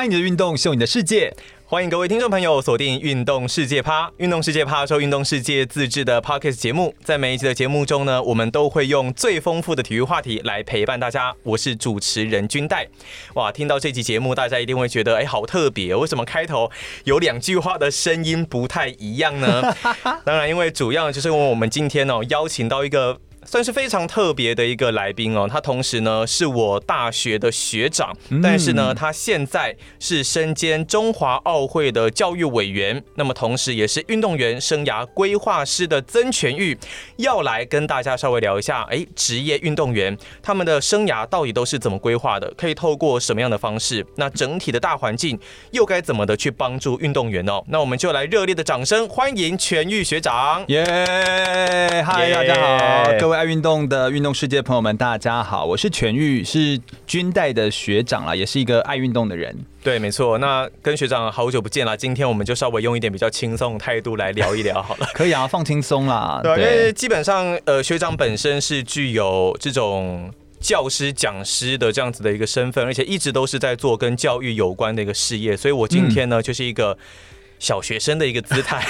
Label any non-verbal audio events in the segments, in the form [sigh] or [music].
爱你的运动，秀你的世界。欢迎各位听众朋友锁定《运动世界趴》，《运动世界趴》是《运动世界》自制的 Podcast 节目。在每一集的节目中呢，我们都会用最丰富的体育话题来陪伴大家。我是主持人君代。哇，听到这集节目，大家一定会觉得，哎，好特别，为什么开头有两句话的声音不太一样呢？[laughs] 当然，因为主要就是因为我们今天哦邀请到一个。算是非常特别的一个来宾哦，他同时呢是我大学的学长，但是呢他现在是身兼中华奥会的教育委员，那么同时也是运动员生涯规划师的曾全玉，要来跟大家稍微聊一下，哎，职业运动员他们的生涯到底都是怎么规划的？可以透过什么样的方式？那整体的大环境又该怎么的去帮助运动员哦？那我们就来热烈的掌声欢迎全玉学长！耶，嗨，大家好，各位爱运动的运动世界朋友们，大家好，我是全玉，是军代的学长啦，也是一个爱运动的人。对，没错。那跟学长好久不见了，今天我们就稍微用一点比较轻松的态度来聊一聊好了。[laughs] 可以啊，放轻松啦。对，因为基本上呃，学长本身是具有这种教师、讲师的这样子的一个身份，而且一直都是在做跟教育有关的一个事业，所以我今天呢，嗯、就是一个。小学生的一个姿态，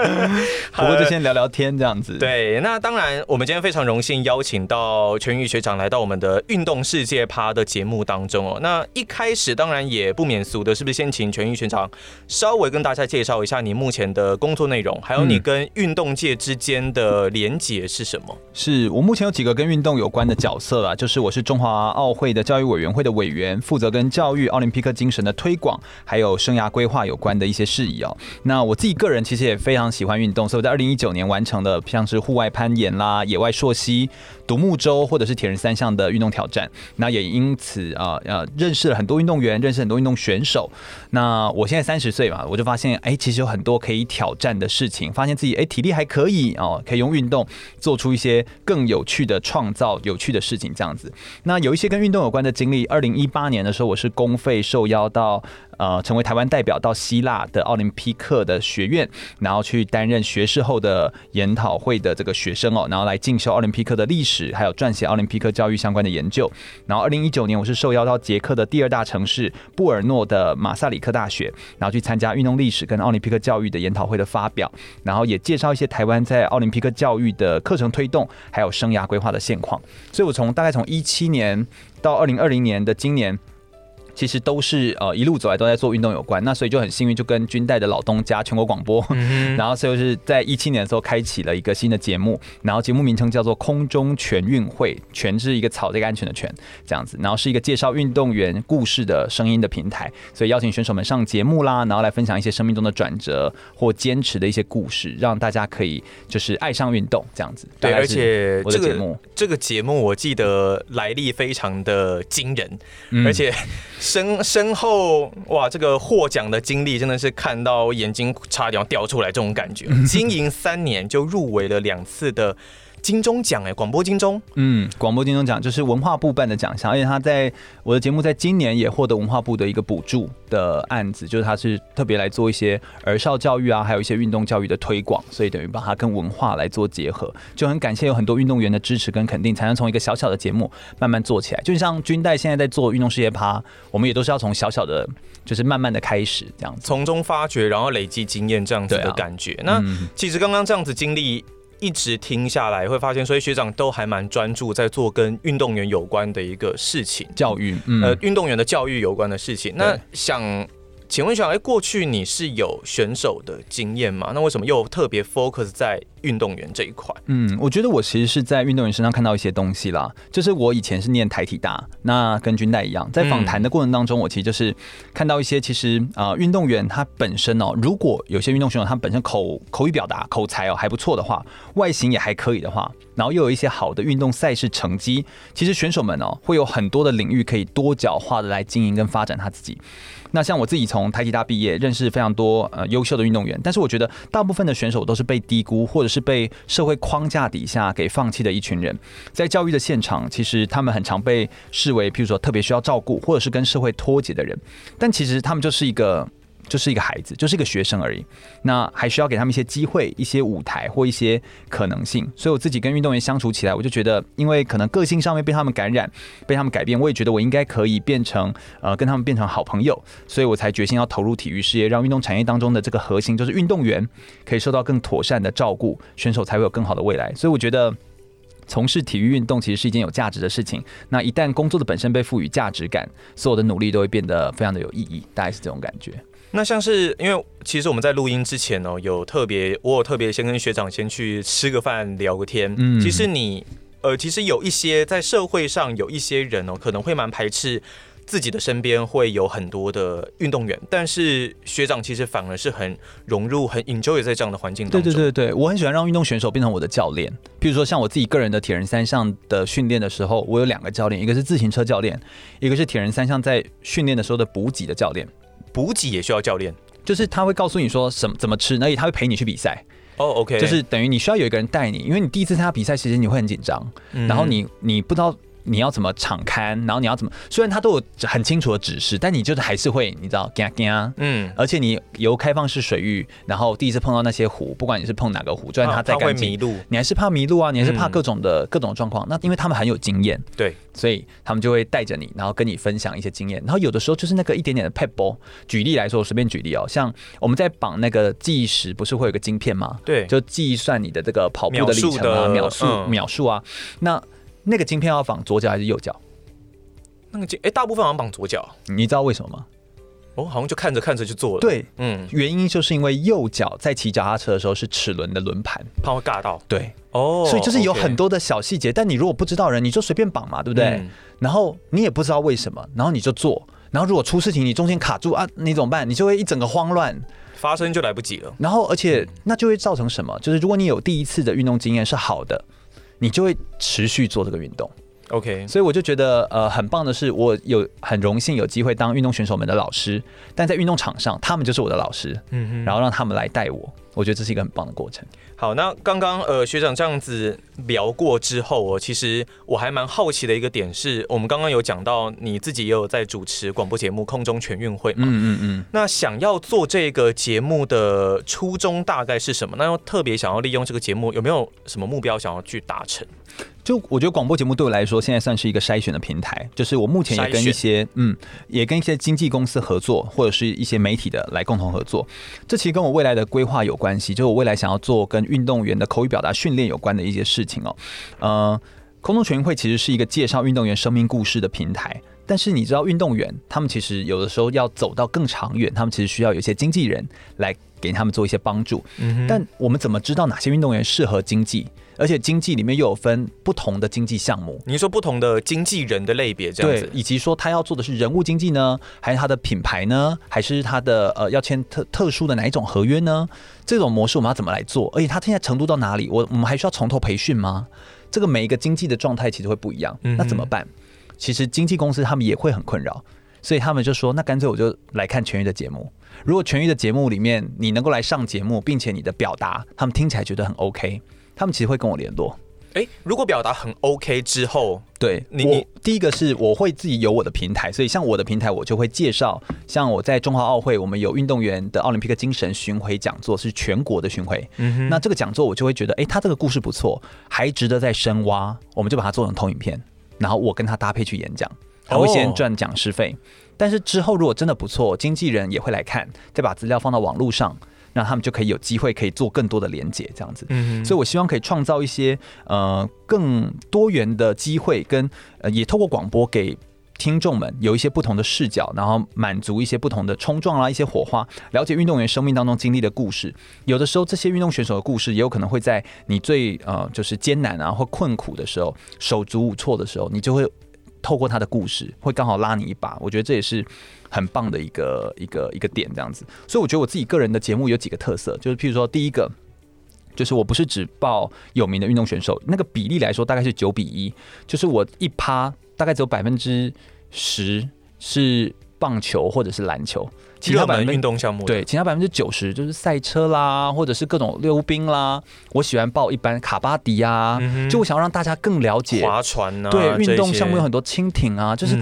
[laughs] 不过就先聊聊天这样子。[laughs] 对，那当然，我们今天非常荣幸邀请到全宇学长来到我们的运动世界趴的节目当中哦。那一开始当然也不免俗的，是不是先请全宇学长稍微跟大家介绍一下你目前的工作内容，还有你跟运动界之间的连结是什么？嗯、是我目前有几个跟运动有关的角色啊，就是我是中华奥会的教育委员会的委员，负责跟教育奥林匹克精神的推广，还有生涯规划有关的一些事宜。那我自己个人其实也非常喜欢运动，所以我在二零一九年完成了像是户外攀岩啦、野外溯溪、独木舟或者是铁人三项的运动挑战。那也因此啊呃认识了很多运动员，认识很多运动选手。那我现在三十岁嘛，我就发现哎，其实有很多可以挑战的事情，发现自己哎体力还可以哦，可以用运动做出一些更有趣的创造、有趣的事情这样子。那有一些跟运动有关的经历，二零一八年的时候，我是公费受邀到。呃，成为台湾代表到希腊的奥林匹克的学院，然后去担任学士后的研讨会的这个学生哦，然后来进修奥林匹克的历史，还有撰写奥林匹克教育相关的研究。然后，二零一九年我是受邀到捷克的第二大城市布尔诺的马萨里克大学，然后去参加运动历史跟奥林匹克教育的研讨会的发表，然后也介绍一些台湾在奥林匹克教育的课程推动，还有生涯规划的现况。所以我从大概从一七年到二零二零年的今年。其实都是呃一路走来都在做运动有关，那所以就很幸运，就跟军代的老东家全国广播，嗯、然后所以就是在一七年的时候开启了一个新的节目，然后节目名称叫做空中全运会，全是一个草这个安全的全这样子，然后是一个介绍运动员故事的声音的平台，所以邀请选手们上节目啦，然后来分享一些生命中的转折或坚持的一些故事，让大家可以就是爱上运动这样子。对，而且这个节目这个节目我记得来历非常的惊人，嗯、而且。身身后哇，这个获奖的经历真的是看到眼睛差点要掉出来，这种感觉。[laughs] 经营三年就入围了两次的。金钟奖哎，广播金钟，嗯，广播金钟奖就是文化部办的奖项，而且他在我的节目在今年也获得文化部的一个补助的案子，就是他是特别来做一些儿少教育啊，还有一些运动教育的推广，所以等于把它跟文化来做结合，就很感谢有很多运动员的支持跟肯定，才能从一个小小的节目慢慢做起来。就像军代现在在做运动事业趴，我们也都是要从小小的，就是慢慢的开始这样子，从中发掘，然后累积经验这样子的感觉。啊、那、嗯、其实刚刚这样子经历。一直听下来会发现，所以学长都还蛮专注在做跟运动员有关的一个事情，教育，嗯、呃，运动员的教育有关的事情。那想。请问一下，哎，过去你是有选手的经验吗？那为什么又特别 focus 在运动员这一块？嗯，我觉得我其实是在运动员身上看到一些东西啦。就是我以前是念台体大，那跟军代一样，在访谈的过程当中，我其实就是看到一些其实啊，运动员他本身哦，如果有些运动选手他本身口口语表达、口才哦还不错的话，外形也还可以的话，然后又有一些好的运动赛事成绩，其实选手们哦会有很多的领域可以多角化的来经营跟发展他自己。那像我自己从台体大毕业，认识非常多呃优秀的运动员，但是我觉得大部分的选手都是被低估，或者是被社会框架底下给放弃的一群人。在教育的现场，其实他们很常被视为，譬如说特别需要照顾，或者是跟社会脱节的人。但其实他们就是一个就是一个孩子，就是一个学生而已。那还需要给他们一些机会、一些舞台或一些可能性。所以我自己跟运动员相处起来，我就觉得，因为可能个性上面被他们感染、被他们改变，我也觉得我应该可以变成呃跟他们变成好朋友，所以我才决心要投入体育事业，让运动产业当中的这个核心就是运动员可以受到更妥善的照顾，选手才会有更好的未来。所以我觉得。从事体育运动其实是一件有价值的事情。那一旦工作的本身被赋予价值感，所有的努力都会变得非常的有意义，大概是这种感觉。那像是因为其实我们在录音之前哦，有特别我有特别先跟学长先去吃个饭聊个天。嗯，其实你呃，其实有一些在社会上有一些人哦，可能会蛮排斥。自己的身边会有很多的运动员，但是学长其实反而是很融入、很 enjoy 在这样的环境当中。对对对对，我很喜欢让运动选手变成我的教练。比如说像我自己个人的铁人三项的训练的时候，我有两个教练，一个是自行车教练，一个是铁人三项在训练的时候的补给的教练。补给也需要教练，就是他会告诉你说什么怎么吃，而且他会陪你去比赛。哦、oh，OK，就是等于你需要有一个人带你，因为你第一次参加比赛，其实你会很紧张，嗯、然后你你不知道。你要怎么敞开，然后你要怎么？虽然他都有很清楚的指示，但你就是还是会，你知道，[laughs] 嘎嘎，嗯。而且你由开放式水域，然后第一次碰到那些湖，不管你是碰哪个湖，就算它再干净，迷路，你还是怕迷路啊，你还是怕各种的、嗯、各种状况。那因为他们很有经验，对，所以他们就会带着你，然后跟你分享一些经验。然后有的时候就是那个一点点的 pebble，。举例来说，我随便举例哦，像我们在绑那个计时，不是会有个晶片吗？对，就计算你的这个跑步的里程啊，秒数、嗯、秒数啊，那那个晶片要绑左脚还是右脚？那个哎，大部分好像绑左脚，你知道为什么吗？哦，好像就看着看着就做了。对，嗯，原因就是因为右脚在骑脚踏车的时候是齿轮的轮盘，怕会尬到。对，哦，所以就是有很多的小细节，但你如果不知道人，你就随便绑嘛，对不对？嗯。然后你也不知道为什么，然后你就做，然后如果出事情，你中间卡住啊，你怎么办？你就会一整个慌乱，发生就来不及了。然后而且那就会造成什么？就是如果你有第一次的运动经验是好的，你就会持续做这个运动。OK，所以我就觉得呃很棒的是，我有很荣幸有机会当运动选手们的老师，但在运动场上，他们就是我的老师，嗯哼，然后让他们来带我，我觉得这是一个很棒的过程。好，那刚刚呃学长这样子聊过之后，我其实我还蛮好奇的一个点是，我们刚刚有讲到你自己也有在主持广播节目《空中全运会》嘛，嗯嗯嗯，那想要做这个节目的初衷大概是什么？那又特别想要利用这个节目，有没有什么目标想要去达成？就我觉得广播节目对我来说，现在算是一个筛选的平台。就是我目前也跟一些嗯，也跟一些经纪公司合作，或者是一些媒体的来共同合作。这其实跟我未来的规划有关系，就是我未来想要做跟运动员的口语表达训练有关的一些事情哦。呃，空中全运会其实是一个介绍运动员生命故事的平台。但是你知道，运动员他们其实有的时候要走到更长远，他们其实需要有一些经纪人来给他们做一些帮助。嗯，但我们怎么知道哪些运动员适合经纪？而且经济里面又有分不同的经济项目，你说不同的经纪人的类别这样子，对，以及说他要做的是人物经济呢，还是他的品牌呢，还是他的呃要签特特殊的哪一种合约呢？这种模式我们要怎么来做？而且他现在程度到哪里？我我们还需要从头培训吗？这个每一个经济的状态其实会不一样，那怎么办？其实经纪公司他们也会很困扰，所以他们就说，那干脆我就来看全域的节目。如果全域的节目里面你能够来上节目，并且你的表达他们听起来觉得很 OK。他们其实会跟我联络，哎，如果表达很 OK 之后，对你，你第一个是我会自己有我的平台，所以像我的平台，我就会介绍，像我在中华奥会，我们有运动员的奥林匹克精神巡回讲座，是全国的巡回，那这个讲座我就会觉得，哎，他这个故事不错，还值得再深挖，我们就把它做成投影片，然后我跟他搭配去演讲，他会先赚讲师费，但是之后如果真的不错，经纪人也会来看，再把资料放到网络上。那他们就可以有机会可以做更多的连接，这样子。嗯，所以我希望可以创造一些呃更多元的机会，跟呃也透过广播给听众们有一些不同的视角，然后满足一些不同的冲撞啦，一些火花，了解运动员生命当中经历的故事。有的时候这些运动选手的故事，也有可能会在你最呃就是艰难啊或困苦的时候，手足无措的时候，你就会透过他的故事，会刚好拉你一把。我觉得这也是。很棒的一个一个一个点，这样子，所以我觉得我自己个人的节目有几个特色，就是譬如说，第一个就是我不是只报有名的运动选手，那个比例来说大概是九比一，就是我一趴大概只有百分之十是棒球或者是篮球。其他版运动项目对，其他百分之九十就是赛车啦，或者是各种溜冰啦。我喜欢报一般卡巴迪啊，嗯、就我想要让大家更了解划船啊。对，运动项目有很多蜻蜓啊，就是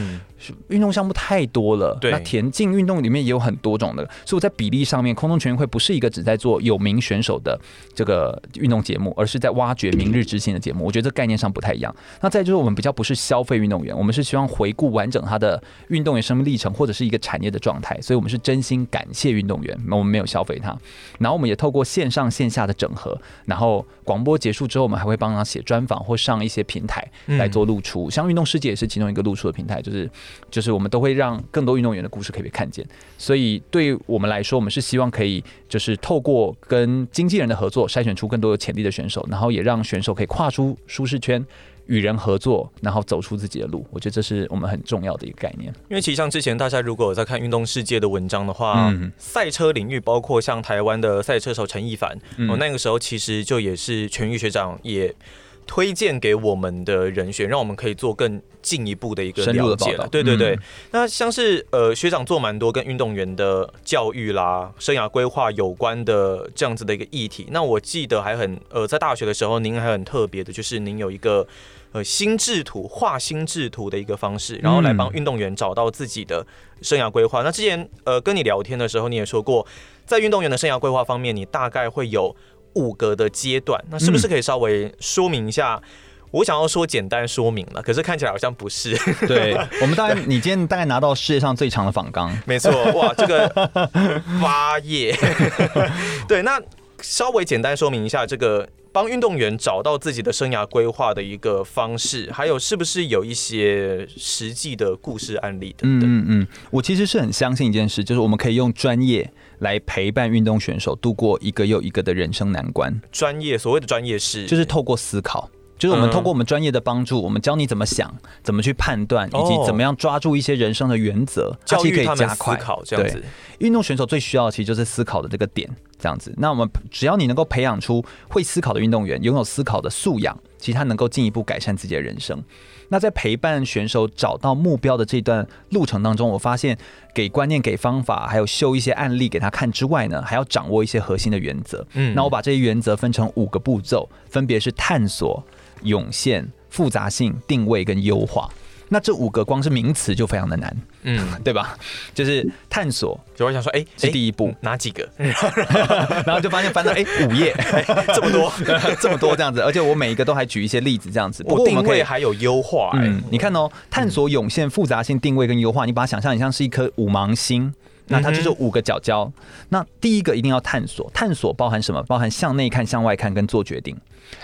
运动项目太多了，对那田径运动里面也有很多种的，所以我在比例上面，空中全运会不是一个只在做有名选手的这个运动节目，而是在挖掘明日之星的节目。我觉得这概念上不太一样。那再就是我们比较不是消费运动员，我们是希望回顾完整他的运动员生命历程或者是一个产业的状态，所以我们是真心感谢运动员，我们没有消费他。然后我们也透过线上线下的整合，然后广播结束之后，我们还会帮他写专访或上一些平台来做露出，像运动世界也是其中一个露出的平台，就是。就是我们都会让更多运动员的故事可以被看见，所以对我们来说，我们是希望可以就是透过跟经纪人的合作，筛选出更多有潜力的选手，然后也让选手可以跨出舒适圈，与人合作，然后走出自己的路。我觉得这是我们很重要的一个概念。因为其实像之前大家如果有在看运动世界的文章的话，嗯，赛车领域包括像台湾的赛车手陈一凡，我、嗯哦、那个时候其实就也是全玉学长也。推荐给我们的人选，让我们可以做更进一步的一个了解了。对对对，嗯、那像是呃学长做蛮多跟运动员的教育啦、生涯规划有关的这样子的一个议题。那我记得还很呃在大学的时候，您还很特别的，就是您有一个呃心智图画心智图的一个方式，然后来帮运动员找到自己的生涯规划。嗯、那之前呃跟你聊天的时候，你也说过，在运动员的生涯规划方面，你大概会有。五个的阶段，那是不是可以稍微说明一下？嗯、我想要说简单说明了，可是看起来好像不是。对，[laughs] 我们大概你今天大概拿到世界上最长的访纲，没错，哇，这个八页。[laughs] 对，那稍微简单说明一下这个。帮运动员找到自己的生涯规划的一个方式，还有是不是有一些实际的故事案例等等？嗯嗯，我其实是很相信一件事，就是我们可以用专业来陪伴运动选手度过一个又一个的人生难关。专业，所谓的专业是，就是透过思考。就是我们通过我们专业的帮助，我们教你怎么想，怎么去判断，以及怎么样抓住一些人生的原则，教育可以加快思考这样子。运动选手最需要的其实就是思考的这个点，这样子。那我们只要你能够培养出会思考的运动员，拥有思考的素养，其实他能够进一步改善自己的人生。那在陪伴选手找到目标的这段路程当中，我发现给观念、给方法，还有秀一些案例给他看之外呢，还要掌握一些核心的原则。嗯，那我把这些原则分成五个步骤，分别是探索。涌现、复杂性、定位跟优化，那这五个光是名词就非常的难，嗯，对吧？就是探索，就会想说，哎、欸，是第一步，哪几个？[laughs] 然后就发现翻到，哎、欸，五页、欸，[laughs] 这么多，[laughs] 这么多这样子，而且我每一个都还举一些例子这样子。不过我们可以还有优化，嗯，你看哦，探索、涌现、复杂性、定位跟优化，你把它想象一像是一颗五芒星。那它就是五个角角。那第一个一定要探索，探索包含什么？包含向内看、向外看跟做决定。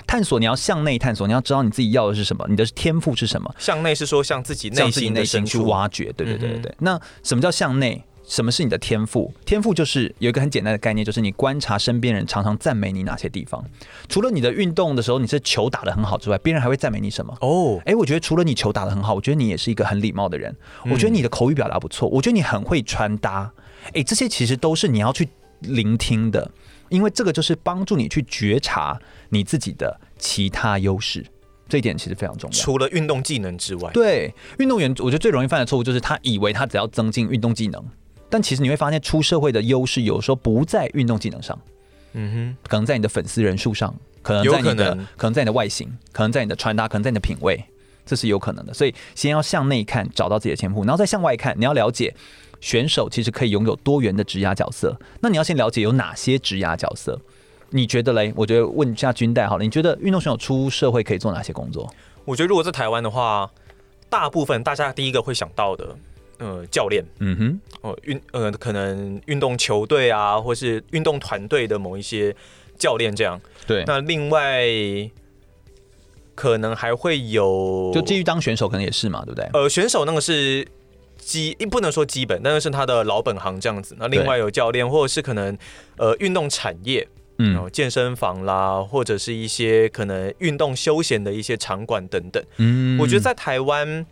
探索你要向内探索，你要知道你自己要的是什么，你的天赋是什么。向内是说向自己内心内心去挖掘，对对对对对。那什么叫向内？什么是你的天赋？天赋就是有一个很简单的概念，就是你观察身边人常常赞美你哪些地方。除了你的运动的时候，你是球打得很好之外，别人还会赞美你什么？哦，哎，我觉得除了你球打得很好，我觉得你也是一个很礼貌的人。我觉得你的口语表达不错，我觉得你很会穿搭。哎，这些其实都是你要去聆听的，因为这个就是帮助你去觉察你自己的其他优势。这一点其实非常重要。除了运动技能之外，对运动员，我觉得最容易犯的错误就是他以为他只要增进运动技能。但其实你会发现，出社会的优势有时候不在运动技能上，嗯哼，可能在你的粉丝人数上，可能在你的，可能在你的外形，可能在你的穿搭，可能在你的品味，这是有可能的。所以先要向内看，找到自己的天赋，然后再向外看，你要了解选手其实可以拥有多元的职涯角色。那你要先了解有哪些职涯角色？你觉得嘞？我觉得问一下军代好了，你觉得运动选手出社会可以做哪些工作？我觉得如果在台湾的话，大部分大家第一个会想到的。呃，教练，嗯哼，哦，运呃，可能运动球队啊，或是运动团队的某一些教练这样。对，那另外可能还会有，就继续当选手，可能也是嘛，对不对？呃，选手那个是基，不能说基本，但是是他的老本行这样子。那另外有教练，或者是可能呃运动产业，嗯，健身房啦，或者是一些可能运动休闲的一些场馆等等。嗯，我觉得在台湾。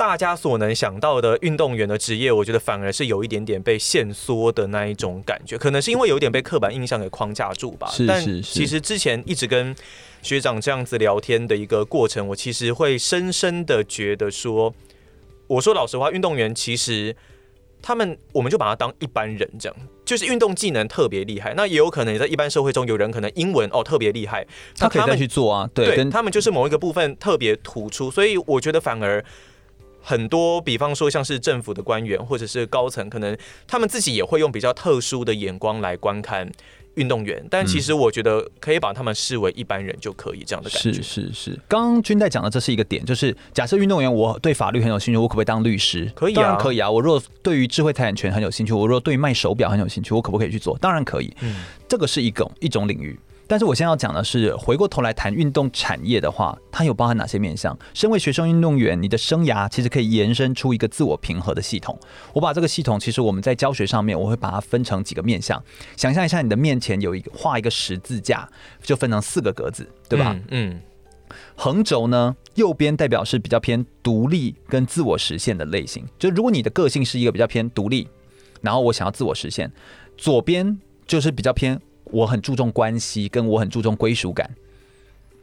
大家所能想到的运动员的职业，我觉得反而是有一点点被限缩的那一种感觉，可能是因为有点被刻板印象给框架住吧。是是是。但其实之前一直跟学长这样子聊天的一个过程，我其实会深深的觉得说，我说老实话，运动员其实他们，我们就把他当一般人这样，就是运动技能特别厉害，那也有可能在一般社会中有人可能英文哦特别厉害，他可以再去做啊。对，对，他们就是某一个部分特别突出，所以我觉得反而。很多，比方说像是政府的官员或者是高层，可能他们自己也会用比较特殊的眼光来观看运动员。但其实我觉得可以把他们视为一般人就可以这样的感觉。是是是，刚刚君代讲的这是一个点，就是假设运动员我对法律很有兴趣，我可不可以当律师？可以啊，当然可以啊。我如果对于智慧财产权很有兴趣，我如果对于卖手表很有兴趣，我可不可以去做？当然可以。嗯，这个是一种一种领域。但是我现在要讲的是，回过头来谈运动产业的话，它有包含哪些面向？身为学生运动员，你的生涯其实可以延伸出一个自我平和的系统。我把这个系统，其实我们在教学上面，我会把它分成几个面向。想象一下，你的面前有一个画一个十字架，就分成四个格子，对吧？嗯。嗯，横轴呢，右边代表是比较偏独立跟自我实现的类型。就如果你的个性是一个比较偏独立，然后我想要自我实现，左边就是比较偏。我很注重关系，跟我很注重归属感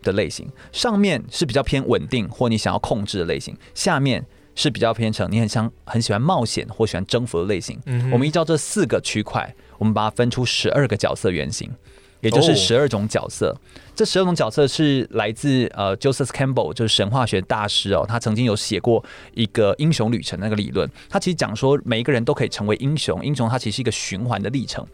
的类型，上面是比较偏稳定或你想要控制的类型，下面是比较偏成你很想很喜欢冒险或喜欢征服的类型。嗯、我们依照这四个区块，我们把它分出十二个角色原型，也就是十二种角色。哦、这十二种角色是来自呃 Joseph Campbell，就是神话学大师哦，他曾经有写过一个英雄旅程那个理论。他其实讲说每一个人都可以成为英雄，英雄它其实是一个循环的历程。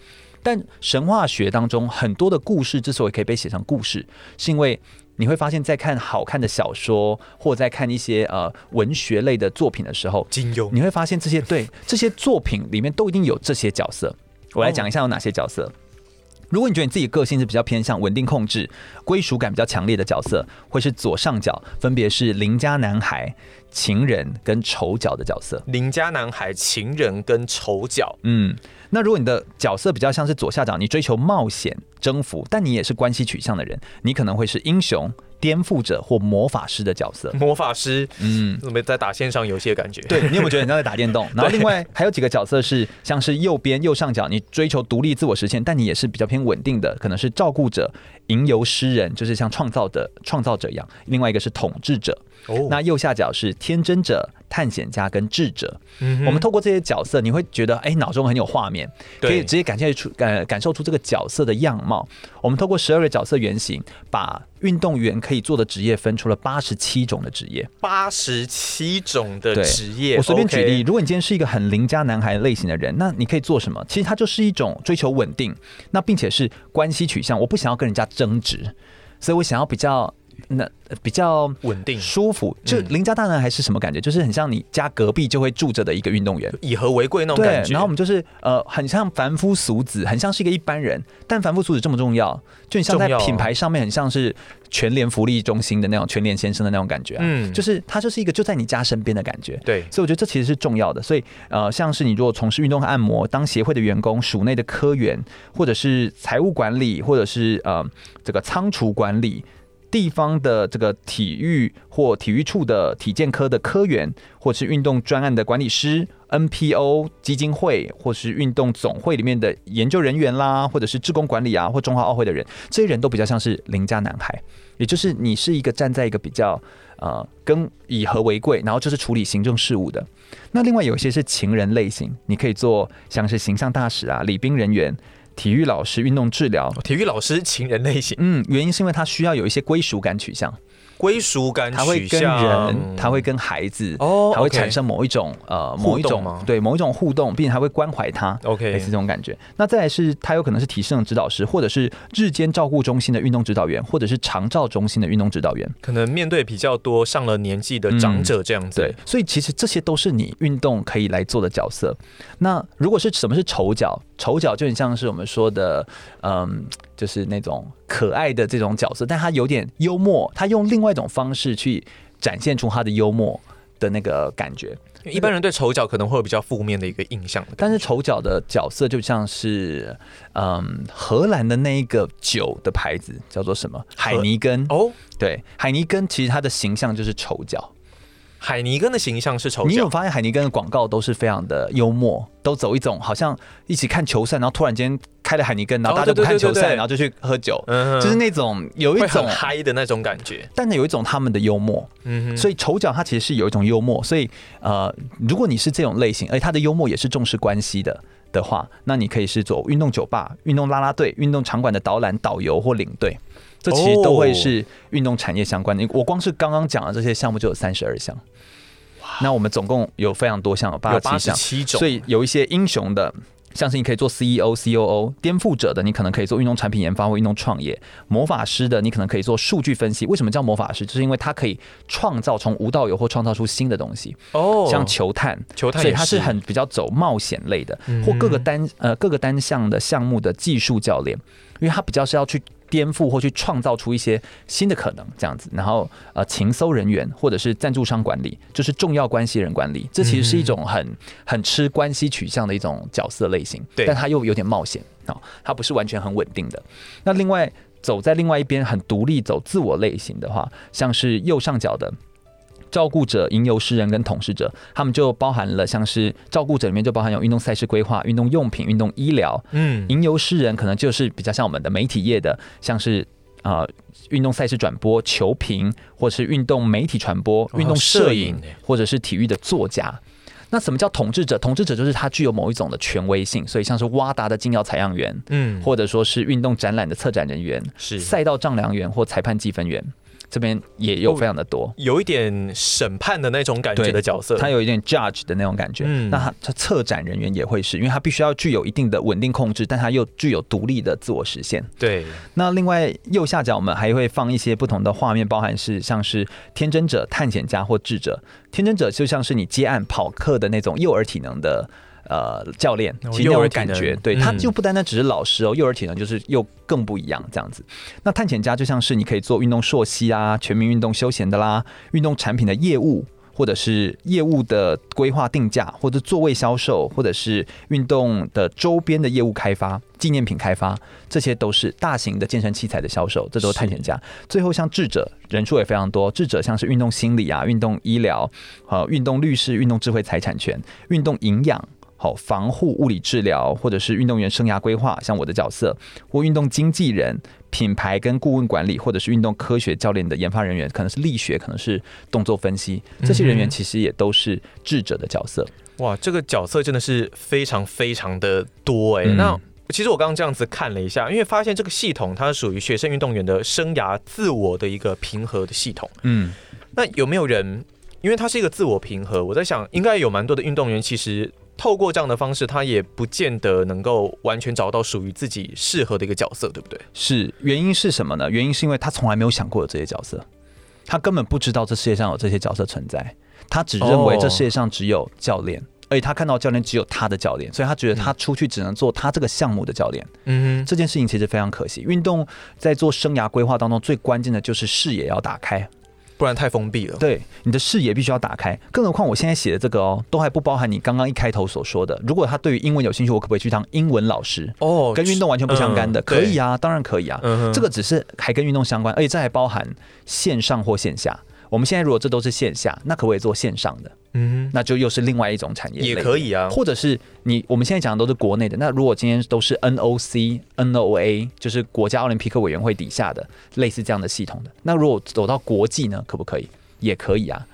但神话学当中很多的故事之所以可以被写成故事，是因为你会发现在看好看的小说或在看一些呃文学类的作品的时候，金庸，你会发现这些对这些作品里面都一定有这些角色。我来讲一下有哪些角色。如果你觉得你自己个性是比较偏向稳定控制、归属感比较强烈的角色，会是左上角，分别是邻家男孩、情人跟丑角的角色。邻家男孩、情人跟丑角，嗯。那如果你的角色比较像是左下角，你追求冒险征服，但你也是关系取向的人，你可能会是英雄、颠覆者或魔法师的角色。魔法师，嗯，怎么在打线上游戏的感觉？对，你有没有觉得你在打电动？[laughs] 然后另外还有几个角色是像是右边右上角，你追求独立自我实现，但你也是比较偏稳定的，可能是照顾者、吟游诗人，就是像创造的创造者一样。另外一个是统治者。哦，那右下角是天真者、探险家跟智者。嗯，我们透过这些角色，你会觉得哎，脑中很有画面，可以直接感觉出感感受出这个角色的样貌。我们透过十二个角色原型，把运动员可以做的职业分出了八十七种的职业。八十七种的职业，我随便举例，如果你今天是一个很邻家男孩类型的人，那你可以做什么？其实它就是一种追求稳定，那并且是关系取向。我不想要跟人家争执，所以我想要比较。那比较稳定、舒服，就邻家大男孩是什么感觉？就是很像你家隔壁就会住着的一个运动员，以和为贵那种感觉。然后我们就是呃，很像凡夫俗子，很像是一个一般人。但凡夫俗子这么重要，就你像在品牌上面，很像是全联福利中心的那种全联先生的那种感觉。嗯，就是他就是一个就在你家身边的感觉。对，所以我觉得这其实是重要的。所以呃，像是你如果从事运动和按摩，当协会的员工、署内的科员，或者是财务管理，或者是呃这个仓储管理。地方的这个体育或体育处的体健科的科员，或是运动专案的管理师、NPO 基金会，或是运动总会里面的研究人员啦，或者是职工管理啊，或中华奥会的人，这些人都比较像是邻家男孩，也就是你是一个站在一个比较呃跟以和为贵，然后就是处理行政事务的。那另外有一些是情人类型，你可以做像是形象大使啊、礼宾人员。体育老师、运动治疗、体育老师情人类型，嗯，原因是因为他需要有一些归属感取向。归属感，他会跟人，他会跟孩子，哦，他会产生某一种呃某一种对某一种互动，并且他会关怀他，OK，是这种感觉。那再来是，他有可能是体适能指导师，或者是日间照顾中心的运动指导员，或者是长照中心的运动指导员，可能面对比较多上了年纪的长者这样子。对，所以其实这些都是你运动可以来做的角色。那如果是什么是丑角？丑角就很像是我们说的，嗯。就是那种可爱的这种角色，但他有点幽默，他用另外一种方式去展现出他的幽默的那个感觉。一般人对丑角可能会有比较负面的一个印象，但是丑角的角色就像是，嗯，荷兰的那一个酒的牌子叫做什么？海尼根哦，对，海尼根其实它的形象就是丑角。海尼根的形象是丑角，你有发现海尼根的广告都是非常的幽默，都走一种好像一起看球赛，然后突然间开了海尼根，然后大家就不看球赛，然后就去喝酒，就是那种有一种嗨的那种感觉，但是有一种他们的幽默，嗯哼，所以丑角他其实是有一种幽默，所以呃，如果你是这种类型，而且他的幽默也是重视关系的的话，那你可以是做运动酒吧、运动拉拉队、运动场馆的导览、导游或领队，这其实都会是运动产业相关的。我光是刚刚讲的这些项目就有三十二项。那我们总共有非常多项，有八十七项，所以有一些英雄的。像是你可以做 CEO、COO，颠覆者的你可能可以做运动产品研发或运动创业，魔法师的你可能可以做数据分析。为什么叫魔法师？就是因为它可以创造从无到有或创造出新的东西。哦，像球探，球探，所以它是很比较走冒险类的，或各个单呃各个单项的项目的技术教练，因为它比较是要去。颠覆或去创造出一些新的可能，这样子，然后呃，情搜人员或者是赞助商管理，就是重要关系人管理，这其实是一种很很吃关系取向的一种角色类型，对，但它又有点冒险啊，它不是完全很稳定的。那另外走在另外一边很独立走自我类型的话，像是右上角的。照顾者、吟游诗人跟统治者，他们就包含了像是照顾者里面就包含有运动赛事规划、运动用品、运动医疗。嗯，吟游诗人可能就是比较像我们的媒体业的，像是啊运动赛事转播、球评，或者是运动媒体传播、运动摄影，或者是体育的作家。那什么叫统治者？统治者就是他具有某一种的权威性，所以像是挖达的金药采样员，嗯，或者说是运动展览的策展人员，是赛道丈量员或裁判计分员。这边也有非常的多，有一点审判的那种感觉的角色，他有一点 judge 的那种感觉。嗯，那他他策展人员也会是，因为他必须要具有一定的稳定控制，但他又具有独立的自我实现。对。那另外右下角我们还会放一些不同的画面，包含是像是天真者、探险家或智者。天真者就像是你接案跑课的那种幼儿体能的。呃，教练，其实那种感觉，对，他就不单单只是老师哦，幼儿体能就是又更不一样这样子。那探险家就像是你可以做运动硕息啊，全民运动休闲的啦，运动产品的业务，或者是业务的规划定价，或者座位销售，或者是运动的周边的业务开发、纪念品开发，这些都是大型的健身器材的销售，这都是探险家。最后像智者，人数也非常多，智者像是运动心理啊、运动医疗、呃、运动律师、运动智慧财产权、运动营养。好，防护物理治疗，或者是运动员生涯规划，像我的角色，或运动经纪人、品牌跟顾问管理，或者是运动科学教练的研发人员，可能是力学，可能是动作分析，这些人员其实也都是智者的角色。哇，这个角色真的是非常非常的多哎、欸。嗯、那其实我刚刚这样子看了一下，因为发现这个系统它是属于学生运动员的生涯自我的一个平和的系统。嗯，那有没有人？因为它是一个自我平和，我在想，应该有蛮多的运动员其实。透过这样的方式，他也不见得能够完全找到属于自己适合的一个角色，对不对？是，原因是什么呢？原因是因为他从来没有想过有这些角色，他根本不知道这世界上有这些角色存在，他只认为这世界上只有教练，哦、而且他看到教练只有他的教练，所以他觉得他出去只能做他这个项目的教练。嗯哼，这件事情其实非常可惜。运动在做生涯规划当中最关键的就是视野要打开。不然太封闭了。对，你的视野必须要打开。更何况我现在写的这个哦，都还不包含你刚刚一开头所说的。如果他对于英文有兴趣，我可不可以去当英文老师？哦，跟运动完全不相干的，嗯、可以啊，当然可以啊。嗯、哼这个只是还跟运动相关，而且这还包含线上或线下。我们现在如果这都是线下，那可不可以做线上的？嗯，那就又是另外一种产业，也可以啊。或者是你我们现在讲的都是国内的，那如果今天都是 NOC、NOA，就是国家奥林匹克委员会底下的类似这样的系统的，那如果走到国际呢，可不可以？也可以啊。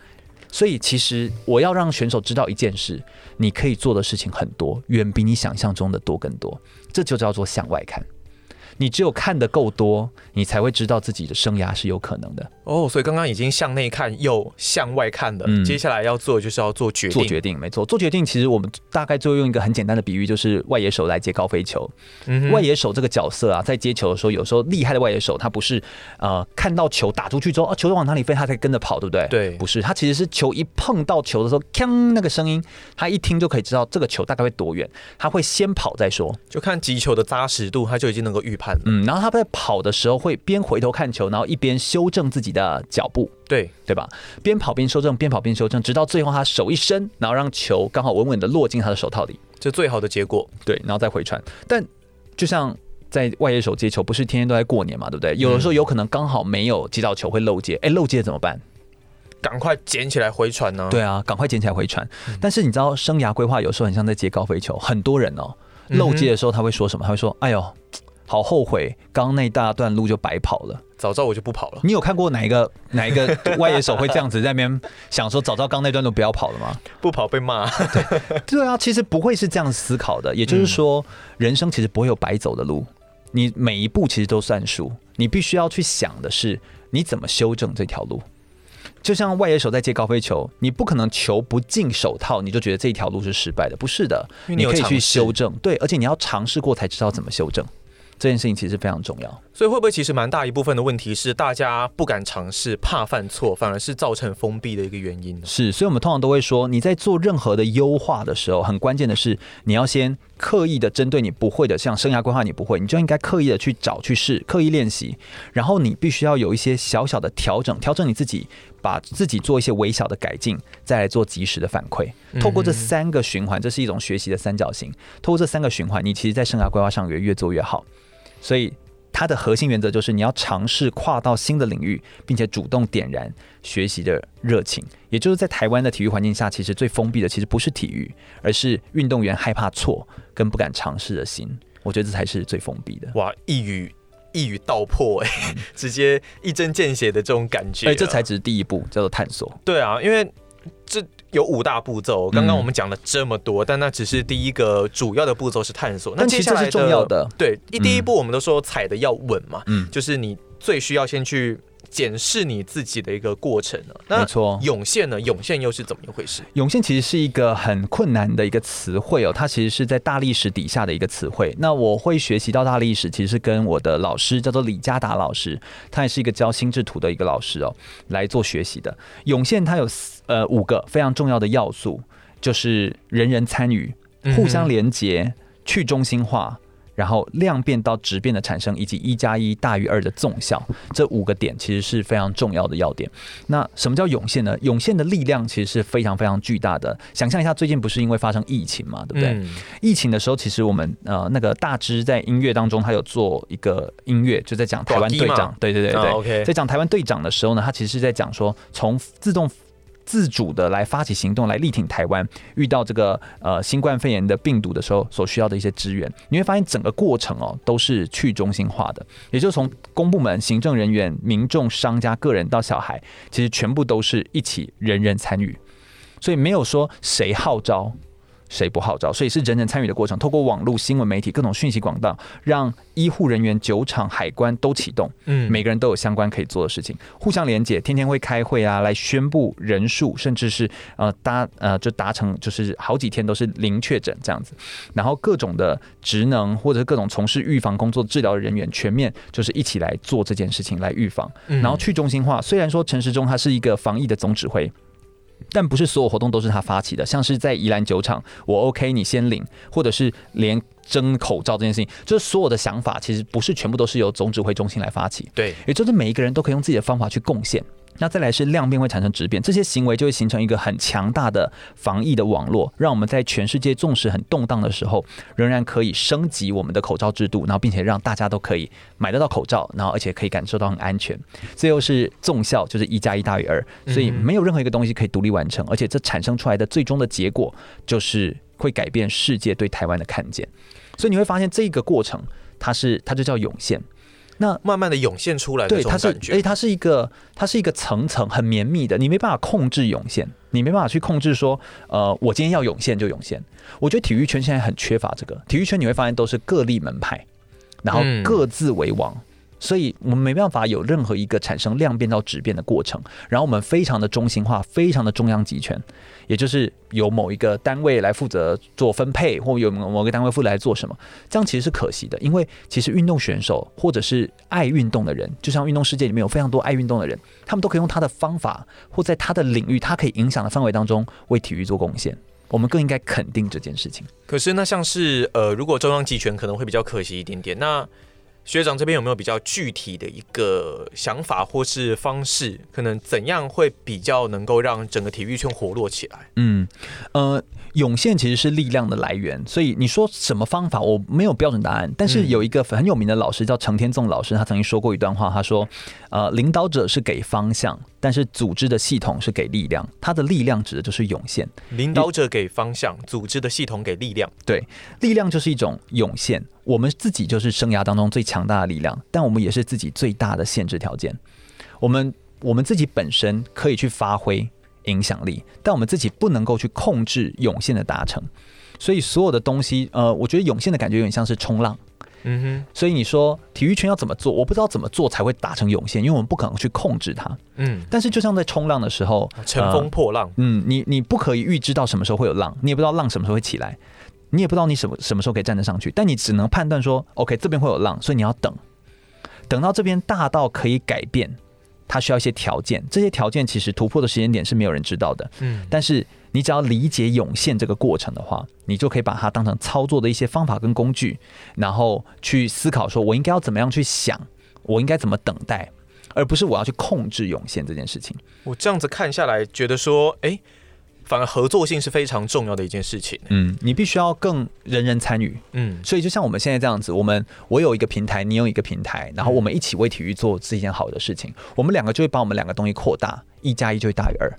所以其实我要让选手知道一件事：你可以做的事情很多，远比你想象中的多更多。这就叫做向外看。你只有看的够多，你才会知道自己的生涯是有可能的。哦，所以刚刚已经向内看又向外看了，嗯、接下来要做的就是要做决定。做决定，没错。做决定，其实我们大概就用一个很简单的比喻，就是外野手来接高飞球。嗯、外野手这个角色啊，在接球的时候，有时候厉害的外野手他不是呃看到球打出去之后，哦、啊，球往哪里飞，他才跟着跑，对不对？对，不是，他其实是球一碰到球的时候，锵那个声音，他一听就可以知道这个球大概会多远，他会先跑再说。就看击球的扎实度，他就已经能够预判了。嗯，然后他在跑的时候会边回头看球，然后一边修正自己的脚步，对对吧？边跑边修正，边跑边修正，直到最后他手一伸，然后让球刚好稳稳的落进他的手套里，这最好的结果。对，然后再回传。但就像在外野手接球，不是天天都在过年嘛，对不对？有的时候有可能刚好没有接到球会漏接，哎，漏接怎么办？赶快捡起来回传呢？对啊，赶快捡起来回传。嗯、但是你知道，生涯规划有时候很像在接高飞球，很多人哦漏接的时候他会说什么？他会说：“哎呦。”好后悔，刚刚那一大段路就白跑了。早知道我就不跑了。你有看过哪一个哪一个 [laughs] 外野手会这样子在那边想说，早知道刚那段路不要跑了吗？不跑被骂。对对啊，其实不会是这样思考的。也就是说，人生其实不会有白走的路，你每一步其实都算数。你必须要去想的是，你怎么修正这条路。就像外野手在接高飞球，你不可能球不进手套，你就觉得这条路是失败的，不是的，你，你可以去修正，对，而且你要尝试过才知道怎么修正。这件事情其实非常重要，所以会不会其实蛮大一部分的问题是大家不敢尝试，怕犯错，反而是造成封闭的一个原因呢？是，所以我们通常都会说，你在做任何的优化的时候，很关键的是你要先刻意的针对你不会的，像生涯规划你不会，你就应该刻意的去找去试，刻意练习，然后你必须要有一些小小的调整，调整你自己，把自己做一些微小的改进，再来做及时的反馈。透过这三个循环，这是一种学习的三角形。透过这三个循环，你其实在生涯规划上也越做越好。所以，它的核心原则就是你要尝试跨到新的领域，并且主动点燃学习的热情。也就是在台湾的体育环境下，其实最封闭的其实不是体育，而是运动员害怕错跟不敢尝试的心。我觉得这才是最封闭的。哇，一语一语道破，哎，直接一针见血的这种感觉。哎，这才只是第一步，叫做探索。对啊，因为这。有五大步骤，刚刚我们讲了这么多，嗯，但那只是第一个主要的步骤是探索。那接下来是重要的，对，一第一步我们都说踩的要稳嘛，嗯，就是你最需要先去。检视你自己的一个过程呢？没错。涌现呢？涌现又是怎么一回事？涌现其实是一个很困难的一个词汇哦，它其实是在大历史底下的一个词汇。那我会学习到大历史，其实是跟我的老师叫做李嘉达老师，他也是一个教心智图的一个老师哦，来做学习的。涌现它有呃五个非常重要的要素，就是人人参与、互相连结、去中心化。然后量变到质变的产生，以及一加一大于二的纵效，这五个点其实是非常重要的要点。那什么叫涌现呢？涌现的力量其实是非常非常巨大的。想象一下，最近不是因为发生疫情嘛，对不对？嗯、疫情的时候，其实我们呃那个大支在音乐当中，他有做一个音乐，就在讲台湾队长，对对对对，哦 okay、在讲台湾队长的时候呢，他其实是在讲说从自动。自主的来发起行动，来力挺台湾。遇到这个呃新冠肺炎的病毒的时候，所需要的一些资源，你会发现整个过程哦都是去中心化的，也就是从公部门、行政人员、民众、商家、个人到小孩，其实全部都是一起人人参与，所以没有说谁号召。谁不号召？所以是人人参与的过程。透过网络、新闻媒体各种讯息广道，让医护人员、酒厂、海关都启动。嗯，每个人都有相关可以做的事情，互相连接，天天会开会啊，来宣布人数，甚至是呃达呃就达成就是好几天都是零确诊这样子。然后各种的职能或者各种从事预防工作、治疗的人员，全面就是一起来做这件事情来预防。然后去中心化，虽然说陈时中他是一个防疫的总指挥。但不是所有活动都是他发起的，像是在宜兰酒厂，我 OK，你先领，或者是连争口罩这件事情，就是所有的想法其实不是全部都是由总指挥中心来发起，对，也就是每一个人都可以用自己的方法去贡献。那再来是量变会产生质变，这些行为就会形成一个很强大的防疫的网络，让我们在全世界纵使很动荡的时候，仍然可以升级我们的口罩制度，然后并且让大家都可以买得到口罩，然后而且可以感受到很安全。最后是综效，就是一加一大于二，所以没有任何一个东西可以独立完成，而且这产生出来的最终的结果就是会改变世界对台湾的看见。所以你会发现这个过程，它是它就叫涌现。那慢慢的涌现出来对，它是，哎，它是一个，它是一个层层很绵密的，你没办法控制涌现，你没办法去控制说，呃，我今天要涌现就涌现。我觉得体育圈现在很缺乏这个，体育圈你会发现都是各立门派，然后各自为王。嗯所以我们没办法有任何一个产生量变到质变的过程，然后我们非常的中心化，非常的中央集权，也就是由某一个单位来负责做分配，或有某个单位负责来做什么，这样其实是可惜的，因为其实运动选手或者是爱运动的人，就像运动世界里面有非常多爱运动的人，他们都可以用他的方法，或在他的领域，他可以影响的范围当中为体育做贡献，我们更应该肯定这件事情。可是那像是呃，如果中央集权可能会比较可惜一点点，那。学长这边有没有比较具体的一个想法或是方式？可能怎样会比较能够让整个体育圈活络起来？嗯，呃，涌现其实是力量的来源，所以你说什么方法，我没有标准答案。但是有一个很有名的老师叫程天纵老师，他曾经说过一段话，他说：“呃，领导者是给方向。”但是组织的系统是给力量，它的力量指的就是涌现。领导者给方向，组织的系统给力量。对，力量就是一种涌现。我们自己就是生涯当中最强大的力量，但我们也是自己最大的限制条件。我们我们自己本身可以去发挥影响力，但我们自己不能够去控制涌现的达成。所以所有的东西，呃，我觉得涌现的感觉有点像是冲浪。嗯哼，所以你说体育圈要怎么做？我不知道怎么做才会达成涌现，因为我们不可能去控制它。嗯，但是就像在冲浪的时候，乘风破浪，呃、嗯，你你不可以预知到什么时候会有浪，你也不知道浪什么时候会起来，你也不知道你什么什么时候可以站得上去，但你只能判断说，OK，这边会有浪，所以你要等，等到这边大到可以改变。它需要一些条件，这些条件其实突破的时间点是没有人知道的。嗯，但是你只要理解涌现这个过程的话，你就可以把它当成操作的一些方法跟工具，然后去思考说，我应该要怎么样去想，我应该怎么等待，而不是我要去控制涌现这件事情。我这样子看下来，觉得说，哎。反而合作性是非常重要的一件事情。嗯，你必须要更人人参与。嗯，所以就像我们现在这样子，我们我有一个平台，你有一个平台，然后我们一起为体育做这件好的事情，我们两个就会把我们两个东西扩大，一加一就会大于二。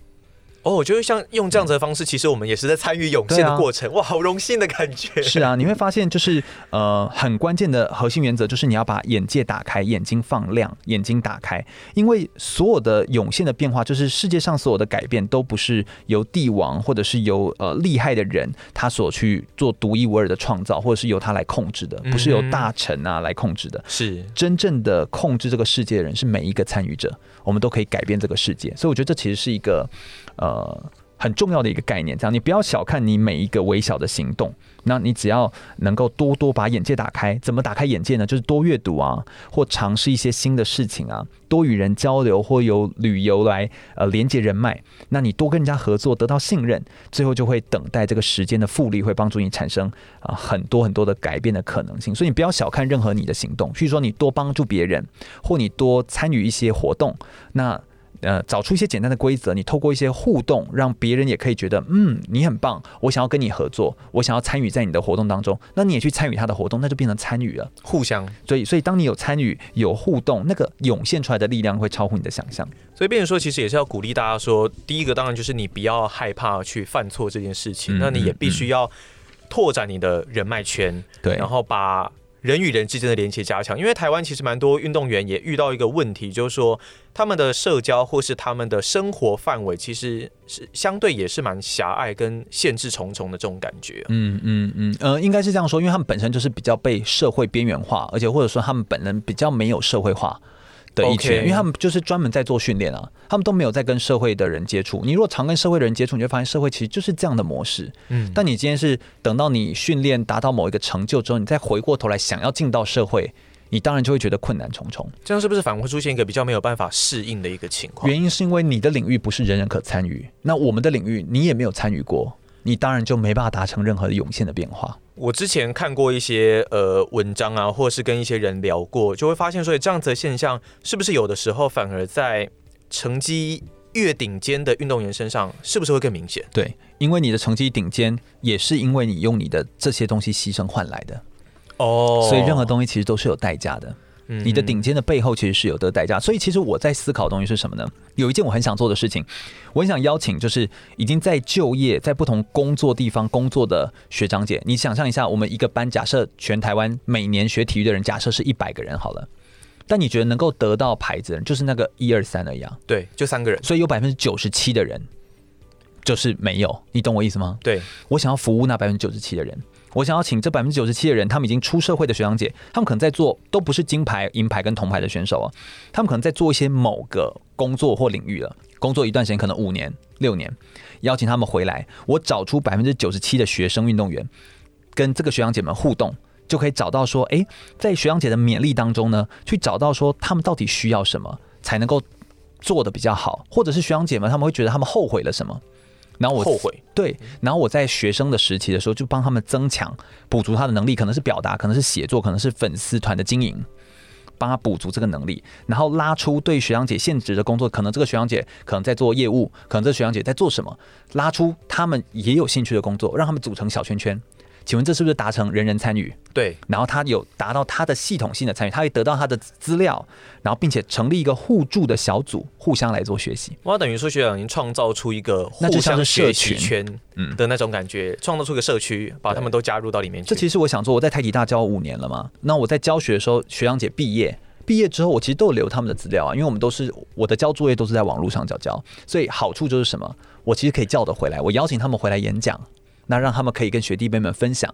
哦，我觉得像用这样子的方式，嗯、其实我们也是在参与涌现的过程。啊、哇，好荣幸的感觉。是啊，你会发现就是呃，很关键的核心原则就是你要把眼界打开，眼睛放亮，眼睛打开。因为所有的涌现的变化，就是世界上所有的改变，都不是由帝王或者是由呃厉害的人他所去做独一无二的创造，或者是由他来控制的，不是由大臣啊来控制的。是、嗯、真正的控制这个世界的人是每一个参与者，我们都可以改变这个世界。所以我觉得这其实是一个。呃，很重要的一个概念，这样你不要小看你每一个微小的行动。那你只要能够多多把眼界打开，怎么打开眼界呢？就是多阅读啊，或尝试一些新的事情啊，多与人交流，或有旅游来呃连接人脉。那你多跟人家合作，得到信任，最后就会等待这个时间的复利，会帮助你产生啊、很多很多的改变的可能性。所以你不要小看任何你的行动，譬如说你多帮助别人，或你多参与一些活动，那。呃，找出一些简单的规则，你透过一些互动，让别人也可以觉得，嗯，你很棒，我想要跟你合作，我想要参与在你的活动当中，那你也去参与他的活动，那就变成参与了，互相。所以，所以当你有参与、有互动，那个涌现出来的力量会超乎你的想象。所以，变成说，其实也是要鼓励大家说，第一个当然就是你不要害怕去犯错这件事情，嗯、那你也必须要拓展你的人脉圈，对、嗯，然后把。人与人之间的连接加强，因为台湾其实蛮多运动员也遇到一个问题，就是说他们的社交或是他们的生活范围其实是相对也是蛮狭隘跟限制重重的这种感觉。嗯嗯嗯，呃，应该是这样说，因为他们本身就是比较被社会边缘化，而且或者说他们本人比较没有社会化。的一群，Okay. 因为他们就是专门在做训练啊，他们都没有在跟社会的人接触。你如果常跟社会的人接触，你就会发现社会其实就是这样的模式。嗯，但你今天是等到你训练达到某一个成就之后，你再回过头来想要进到社会，你当然就会觉得困难重重。这样是不是反而会出现一个比较没有办法适应的一个情况？原因是因为你的领域不是人人可参与，那我们的领域你也没有参与过。你当然就没办法达成任何的涌现的变化。我之前看过一些呃文章啊，或是跟一些人聊过，就会发现所以，这样子的现象是不是有的时候反而在成绩越顶尖的运动员身上，是不是会更明显？对，因为你的成绩顶尖，也是因为你用你的这些东西牺牲换来的。哦，所以任何东西其实都是有代价的。你的顶尖的背后其实是有的代价，所以其实我在思考的东西是什么呢？有一件我很想做的事情，我很想邀请，就是已经在就业、在不同工作地方工作的学长姐。你想象一下，我们一个班，假设全台湾每年学体育的人，假设是一百个人好了，但你觉得能够得到牌子的人，就是那个一二三而已啊？对，就三个人，所以有百分之九十七的人就是没有，你懂我意思吗？对，我想要服务那百分之九十七的人。我想要请这百分之九十七的人，他们已经出社会的学长姐，他们可能在做都不是金牌、银牌跟铜牌的选手啊，他们可能在做一些某个工作或领域了，工作一段时间，可能五年、六年，邀请他们回来，我找出百分之九十七的学生运动员，跟这个学长姐们互动，就可以找到说，诶，在学长姐的勉励当中呢，去找到说他们到底需要什么，才能够做得比较好，或者是学长姐们他们会觉得他们后悔了什么。然后我后悔，对，然后我在学生的时期的时候，就帮他们增强、补足他的能力，可能是表达，可能是写作，可能是粉丝团的经营，帮他补足这个能力，然后拉出对学长姐现职的工作，可能这个学长姐可能在做业务，可能这个学长姐在做什么，拉出他们也有兴趣的工作，让他们组成小圈圈。请问这是不是达成人人参与？对，然后他有达到他的系统性的参与，他会得到他的资料，然后并且成立一个互助的小组，互相来做学习。哇，等于说学长已经创造出一个互相学习圈，嗯的那种感觉，创造出一个社区，把他们都加入到里面去。这其实我想做，我在台体大教五年了嘛，那我在教学的时候，学长姐毕业，毕业之后我其实都有留他们的资料啊，因为我们都是我的交作业都是在网络上交交，所以好处就是什么？我其实可以叫得回来，我邀请他们回来演讲。那让他们可以跟学弟妹们分享，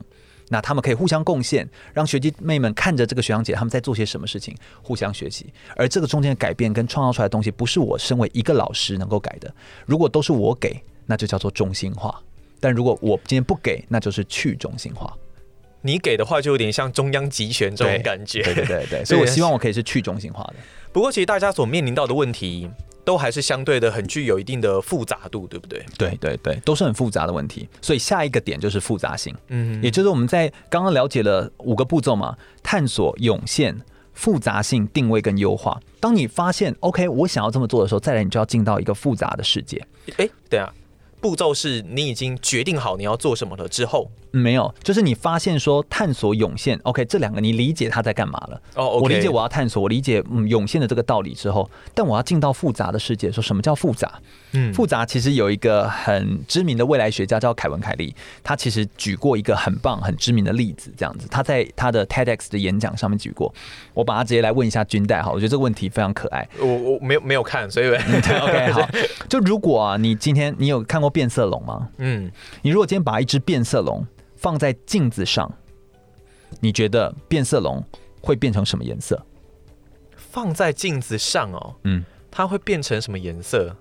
那他们可以互相贡献，让学弟妹们看着这个学长姐他们在做些什么事情，互相学习。而这个中间的改变跟创造出来的东西，不是我身为一个老师能够改的。如果都是我给，那就叫做中心化；但如果我今天不给，那就是去中心化。你给的话，就有点像中央集权这种感觉。对对对对，所以我希望我可以是去中心化的。[laughs] 不过，其实大家所面临到的问题，都还是相对的很具有一定的复杂度，对不对？对对对，都是很复杂的问题。所以下一个点就是复杂性，嗯，也就是我们在刚刚了解了五个步骤嘛，探索、涌现、复杂性、定位跟优化。当你发现 OK，我想要这么做的时候，再来你就要进到一个复杂的世界。哎，对啊。步骤是你已经决定好你要做什么了之后，没有，就是你发现说探索涌现，OK，这两个你理解他在干嘛了。哦，okay、我理解我要探索，我理解嗯涌现的这个道理之后，但我要进到复杂的世界，说什么叫复杂？嗯，复杂其实有一个很知名的未来学家叫凯文凯利，他其实举过一个很棒很知名的例子，这样子，他在他的 TEDx 的演讲上面举过。我把它直接来问一下军代哈，我觉得这个问题非常可爱。我我没有没有看，所以 [laughs] OK 好，就如果啊，你今天你有看过？变色龙吗？嗯，你如果今天把一只变色龙放在镜子上，你觉得变色龙会变成什么颜色？放在镜子上哦，嗯，它会变成什么颜色？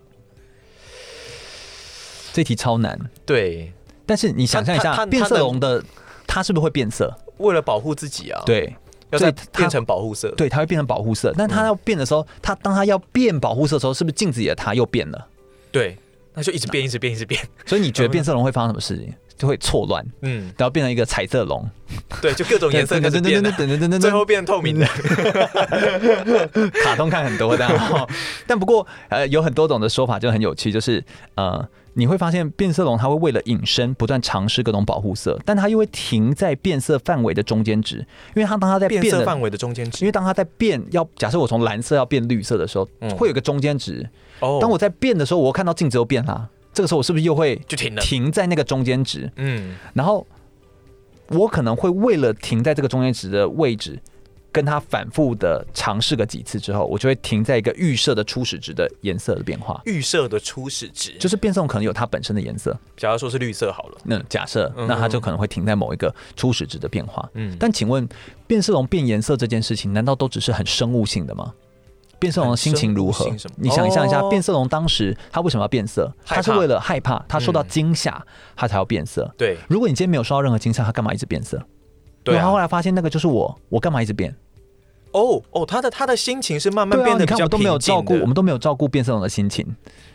这题超难。对，但是你想象一下，变色龙的它是不是会变色？为了保护自己啊？对，要再变成保护色。对，它会变成保护色。但它要变的时候，它当它要变保护色的时候，是不是镜子里的它又变了？对。那就一直变，一直变，一直变。所以你觉得 [laughs] 变色龙会发生什么事情？就会错乱，嗯，然后变成一个彩色龙。对，就各种颜色 [laughs] 开始变，最后变透明的。[laughs] 卡通看很多这样，但不过呃，有很多种的说法就很有趣，就是呃，你会发现变色龙它会为了隐身，不断尝试各种保护色，但它又会停在变色范围的中间值，因为它当它在变色范围的中间值，因为当它在变，要假设我从蓝色要变绿色的时候，会有个中间值。哦，当我在变的时候，我看到镜子又变了，这个时候我是不是又会就停了？停在那个中间值，嗯，然后我可能会为了停在这个中间值的位置，跟他反复的尝试个几次之后，我就会停在一个预设的初始值的颜色的变化。预设的初始值就是变色龙可能有它本身的颜色，假如说是绿色好了，那假设那它就可能会停在某一个初始值的变化。嗯，但请问变色龙变颜色这件事情，难道都只是很生物性的吗？变色龙的心情如何？你想象一下，变色龙当时他为什么要变色？他是为了害怕，他受到惊吓，他才要变色。对，如果你今天没有受到任何惊吓，他干嘛一直变色？对，他后来发现那个就是我，我干嘛一直变？哦哦，他的他的心情是慢慢变得比较平静的。你看，我都没有照顾，我们都没有照顾变色龙的心情。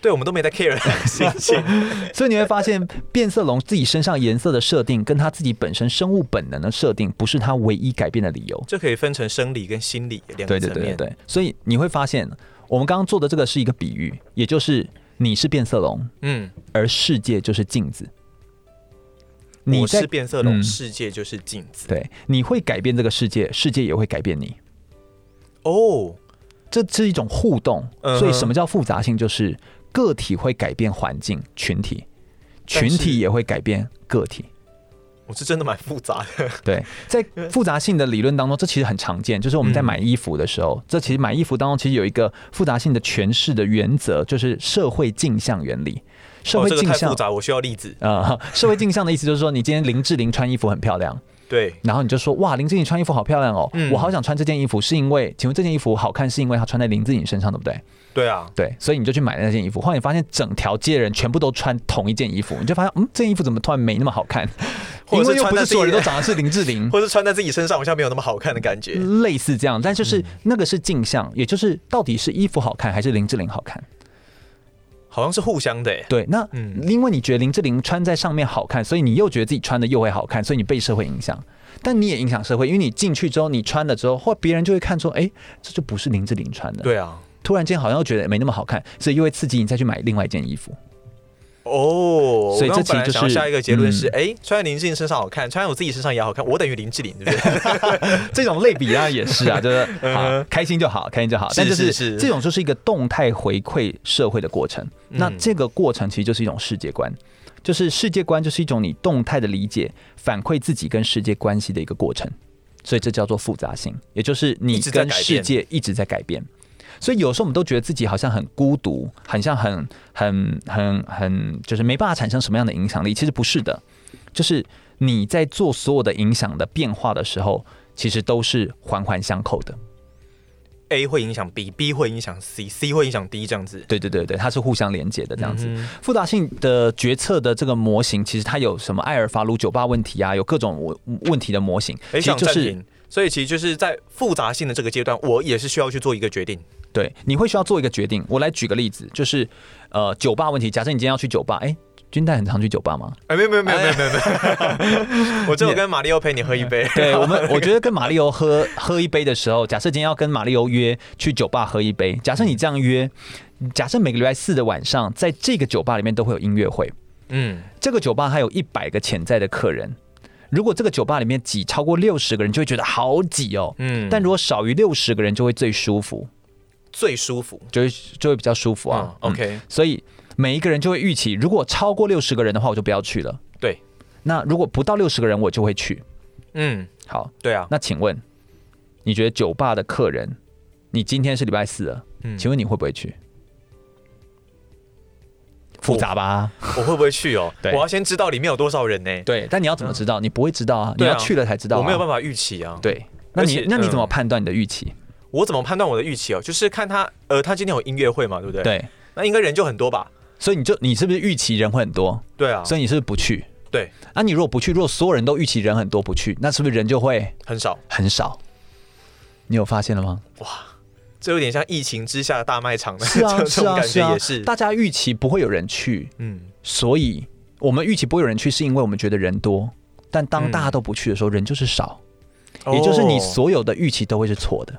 对，我们都没在 care 他的心情。[laughs] 所以你会发现，变色龙自己身上颜色的设定，跟他自己本身生物本能的设定，不是他唯一改变的理由。这可以分成生理跟心理两个层面。对对对对。所以你会发现，我们刚刚做的这个是一个比喻，也就是你是变色龙，嗯，而世界就是镜子。你是变色龙，世界就是镜子。对，你会改变这个世界，世界也会改变你。哦，这是一种互动，所以什么叫复杂性？就是个体会改变环境，群体，群体也会改变个体。我是真的蛮复杂的。对，在复杂性的理论当中，这其实很常见。就是我们在买衣服的时候，这其实买衣服当中其实有一个复杂性的诠释的原则，就是社会镜像原理。社会镜像复杂，我需要例子啊。社会镜像的意思就是说，你今天林志玲穿衣服很漂亮。对，然后你就说哇，林志颖穿衣服好漂亮哦，嗯、我好想穿这件衣服，是因为，请问这件衣服好看是因为它穿在林志颖身上，对不对？对啊，对，所以你就去买那件衣服，后来你发现整条街的人全部都穿同一件衣服，你就发现嗯，这件衣服怎么突然没那么好看？[laughs] 或者是穿在所有人都长得是林志玲，[laughs] 或者是穿在自己身上好像没有那么好看的感觉，类似这样，但就是那个是镜像，也就是到底是衣服好看还是林志玲好看？好像是互相的，对。那因为你觉得林志玲穿在上面好看，所以你又觉得自己穿的又会好看，所以你被社会影响。但你也影响社会，因为你进去之后，你穿了之后，或别人就会看出，哎、欸，这就不是林志玲穿的。对啊，突然间好像又觉得没那么好看，所以又会刺激你再去买另外一件衣服。哦，所以这其实就是下一个结论是，哎、穿在林志玲身上好看，穿在我自己身上也好看，我等于林志玲，对不对？[laughs] 这种类比啊，也是啊，就是 [laughs] 好开心就好，开心就好。但就是这种就是一个动态回馈社会的过程。那这个过程其实就是一种世界观。就是世界观，就是一种你动态的理解，反馈自己跟世界关系的一个过程，所以这叫做复杂性，也就是你跟世界一直在改变。所以有时候我们都觉得自己好像很孤独，很像很很很很，就是没办法产生什么样的影响力。其实不是的，就是你在做所有的影响的变化的时候，其实都是环环相扣的。A 会影响 B，B 会影响 C，C 会影响 D，这样子。对对对对，它是互相连接的这样子。嗯、复杂性的决策的这个模型，其实它有什么艾尔法鲁酒吧问题啊，有各种问问题的模型。其实就是，所以其实就是在复杂性的这个阶段，我也是需要去做一个决定。对，你会需要做一个决定。我来举个例子，就是呃，酒吧问题。假设你今天要去酒吧，哎。军代很常去酒吧吗？哎，没有没有没有没有没有没有，[laughs] 我只有跟马里欧陪你喝一杯。[laughs] 对我们，我觉得跟马里欧喝喝一杯的时候，假设今天要跟马里欧约去酒吧喝一杯，假设你这样约，假设每个礼拜四的晚上，在这个酒吧里面都会有音乐会。嗯，这个酒吧还有一百个潜在的客人，如果这个酒吧里面挤超过六十个人，就会觉得好挤哦。嗯，但如果少于六十个人，就会最舒服，最舒服，就会就会比较舒服啊。嗯、OK，所以。每一个人就会预期，如果超过六十个人的话，我就不要去了。对，那如果不到六十个人，我就会去。嗯，好，对啊。那请问，你觉得酒吧的客人，你今天是礼拜四了，嗯，请问你会不会去？复杂吧？我会不会去哦？[laughs] 对，我要先知道里面有多少人呢？对，但你要怎么知道？你不会知道啊，你要去了才知道。我没有办法预期啊。对，那你那你怎么判断你的预期？我怎么判断我的预期哦？就是看他，呃，他今天有音乐会嘛，对不对？对，那应该人就很多吧。所以你就你是不是预期人会很多？对啊，所以你是不是不去？对，啊，你如果不去，如果所有人都预期人很多不去，那是不是人就会很少很少？你有发现了吗？哇，这有点像疫情之下的大卖场的是啊，[laughs] 这种感觉也是，是啊，大家预期不会有人去，嗯，所以我们预期不会有人去，是因为我们觉得人多，但当大家都不去的时候，人就是少，也就是你所有的预期都会是错的。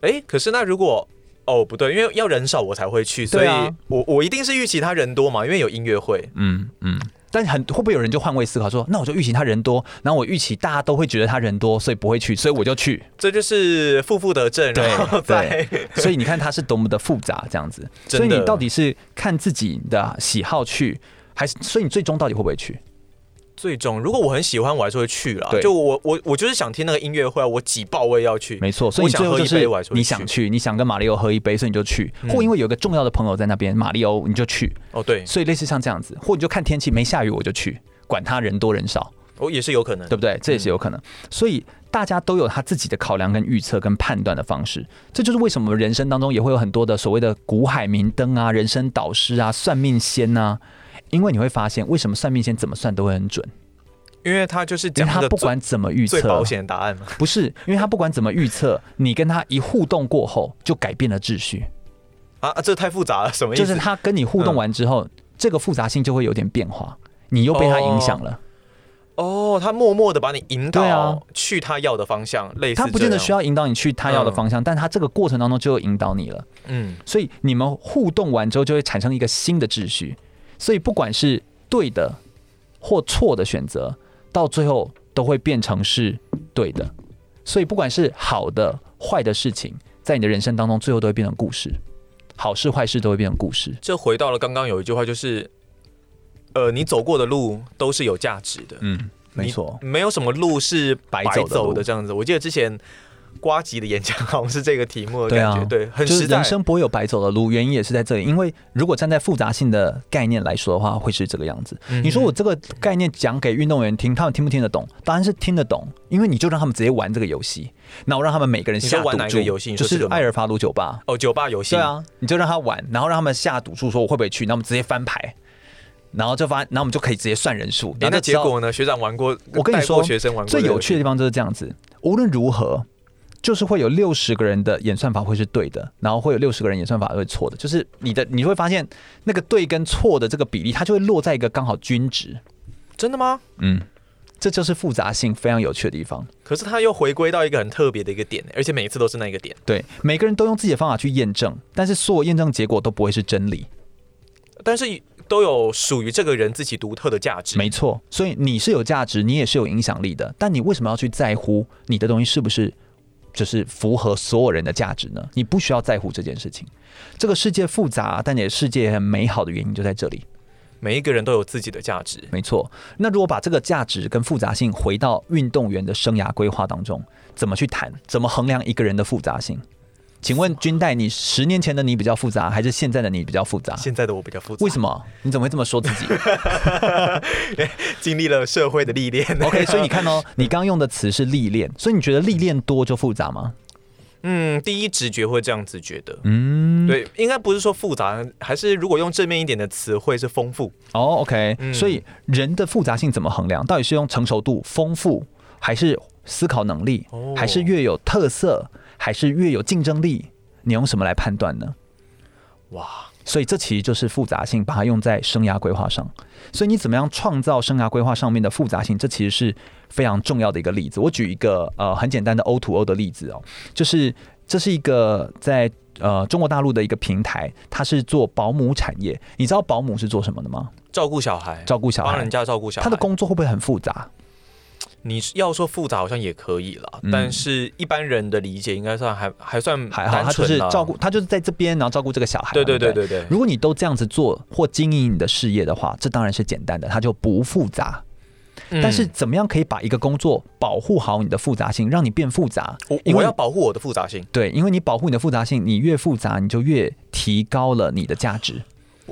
哎，可是那如果。哦，不对，因为要人少我才会去，所以我我一定是预期他人多嘛，因为有音乐会。嗯嗯，但很会不会有人就换位思考说，那我就预期他人多，然后我预期大家都会觉得他人多，所以不会去，所以我就去。这就是负负得正，然后对对，[laughs] 所以你看他是多么的复杂，这样子。所以你到底是看自己的喜好去，还是所以你最终到底会不会去？最终，如果我很喜欢，我还是会去了。就我我我就是想听那个音乐会，我挤爆我也要去。没错，所以你最后就是你想去，你想跟马里欧喝一杯，所以你就去。嗯、或因为有个重要的朋友在那边，马里欧你就去。哦，对，所以类似像这样子，或你就看天气没下雨我就去，管他人多人少，哦也是有可能，对不对？这也是有可能。嗯、所以大家都有他自己的考量跟预测跟判断的方式，这就是为什么人生当中也会有很多的所谓的古海明灯啊、人生导师啊、算命仙啊，因为你会发现为什么算命先怎么算都会很准。因为他就是讲他不管怎么预测最保险答案嘛，不是？因为他不管怎么预测，[laughs] 你跟他一互动过后就改变了秩序啊！这太复杂了，什么意思？就是他跟你互动完之后，嗯、这个复杂性就会有点变化，你又被他影响了。哦，哦，他默默的把你引导去他要的方向，类似他不见得需要引导你去他要的方向，嗯、但他这个过程当中就会引导你了。嗯，所以你们互动完之后就会产生一个新的秩序，所以不管是对的或错的选择。到最后都会变成是对的，所以不管是好的、坏的事情，在你的人生当中，最后都会变成故事。好事、坏事都会变成故事。这回到了刚刚有一句话，就是，呃，你走过的路都是有价值的。嗯，没错，没有什么路是白走的。这样子，我记得之前。呱吉的演讲好像是这个题目的感觉，对，啊、对，很实在。人生不会有白走的路，原因也是在这里。因为如果站在复杂性的概念来说的话，会是这个样子。嗯、你说我这个概念讲给运动员听，他们听不听得懂？当然是听得懂，因为你就让他们直接玩这个游戏。那我让他们每个人下赌注，玩哪个游戏？就是艾尔法鲁酒吧哦，酒吧游戏。对啊，你就让他玩，然后让他们下赌注，说我会不会去？那我们直接翻牌，然后就发，然后我们就可以直接算人数。那结果呢？学长玩过，我跟你说，学生玩过最有趣的地方就是这样子。无论如何。就是会有六十个人的演算法会是对的，然后会有六十个人演算法会错的。就是你的你会发现那个对跟错的这个比例，它就会落在一个刚好均值。真的吗？嗯，这就是复杂性非常有趣的地方。可是它又回归到一个很特别的一个点，而且每一次都是那个点。对，每个人都用自己的方法去验证，但是所有验证结果都不会是真理。但是都有属于这个人自己独特的价值。没错，所以你是有价值，你也是有影响力的。但你为什么要去在乎你的东西是不是？就是符合所有人的价值呢？你不需要在乎这件事情。这个世界复杂，但也世界很美好的原因就在这里。每一个人都有自己的价值，没错。那如果把这个价值跟复杂性回到运动员的生涯规划当中，怎么去谈？怎么衡量一个人的复杂性？请问君代，你十年前的你比较复杂，还是现在的你比较复杂？现在的我比较复杂。为什么？你怎么会这么说自己？经历了社会的历练。OK，所以你看哦，你刚用的词是历练，所以你觉得历练多就复杂吗？嗯，第一直觉会这样子觉得。嗯，对，应该不是说复杂，还是如果用正面一点的词汇是丰富。哦，OK，嗯，所以人的复杂性怎么衡量？到底是用成熟度、丰富，还是思考能力，还是越有特色，还是越有竞争力？你用什么来判断呢？哇，所以这其实就是复杂性，把它用在生涯规划上。所以你怎么样创造生涯规划上面的复杂性？这其实是。非常重要的一个例子，我举一个呃很简单的 O to O 的例子哦，就是这是一个在呃中国大陆的一个平台，它是做保姆产业。你知道保姆是做什么的吗？照顾小孩，照顾小孩，帮人家照顾小孩。他的工作会不会很复杂？你要说复杂，好像也可以了，嗯、但是一般人的理解应该算还还算还好。他就是照顾，他就是在这边，然后照顾这个小孩。对对对对对。如果你都这样子做或经营你的事业的话，这当然是简单的，它就不复杂。但是怎么样可以把一个工作保护好你的复杂性，让你变复杂？我我要保护我的复杂性。对，因为你保护你的复杂性，你越复杂，你就越提高了你的价值，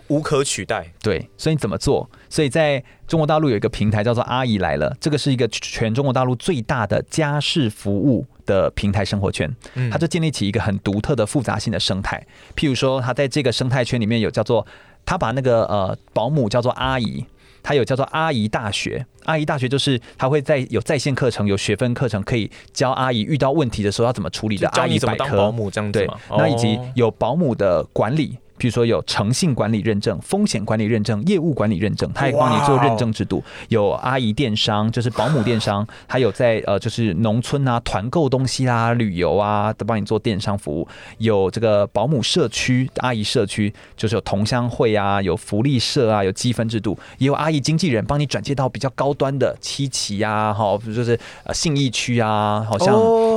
无可取代。对，所以你怎么做？所以在中国大陆有一个平台叫做阿姨来了，这个是一个全中国大陆最大的家事服务的平台生活圈。它就建立起一个很独特的复杂性的生态。譬如说，它在这个生态圈里面有叫做，它把那个呃保姆叫做阿姨。它有叫做阿姨大学，阿姨大学就是它会在有在线课程、有学分课程，可以教阿姨遇到问题的时候要怎么处理的。阿姨百科，保姆这样子吗？对，那以及有保姆的管理。比如说有诚信管理认证、风险管理认证、业务管理认证，他也帮你做认证制度。有阿姨电商，就是保姆电商，还有在呃就是农村啊团购东西啊、旅游啊都帮你做电商服务。有这个保姆社区、阿姨社区，就是有同乡会啊、有福利社啊、有积分制度，也有阿姨经纪人帮你转介到比较高端的七期啊，哈，就是呃信义区啊，好像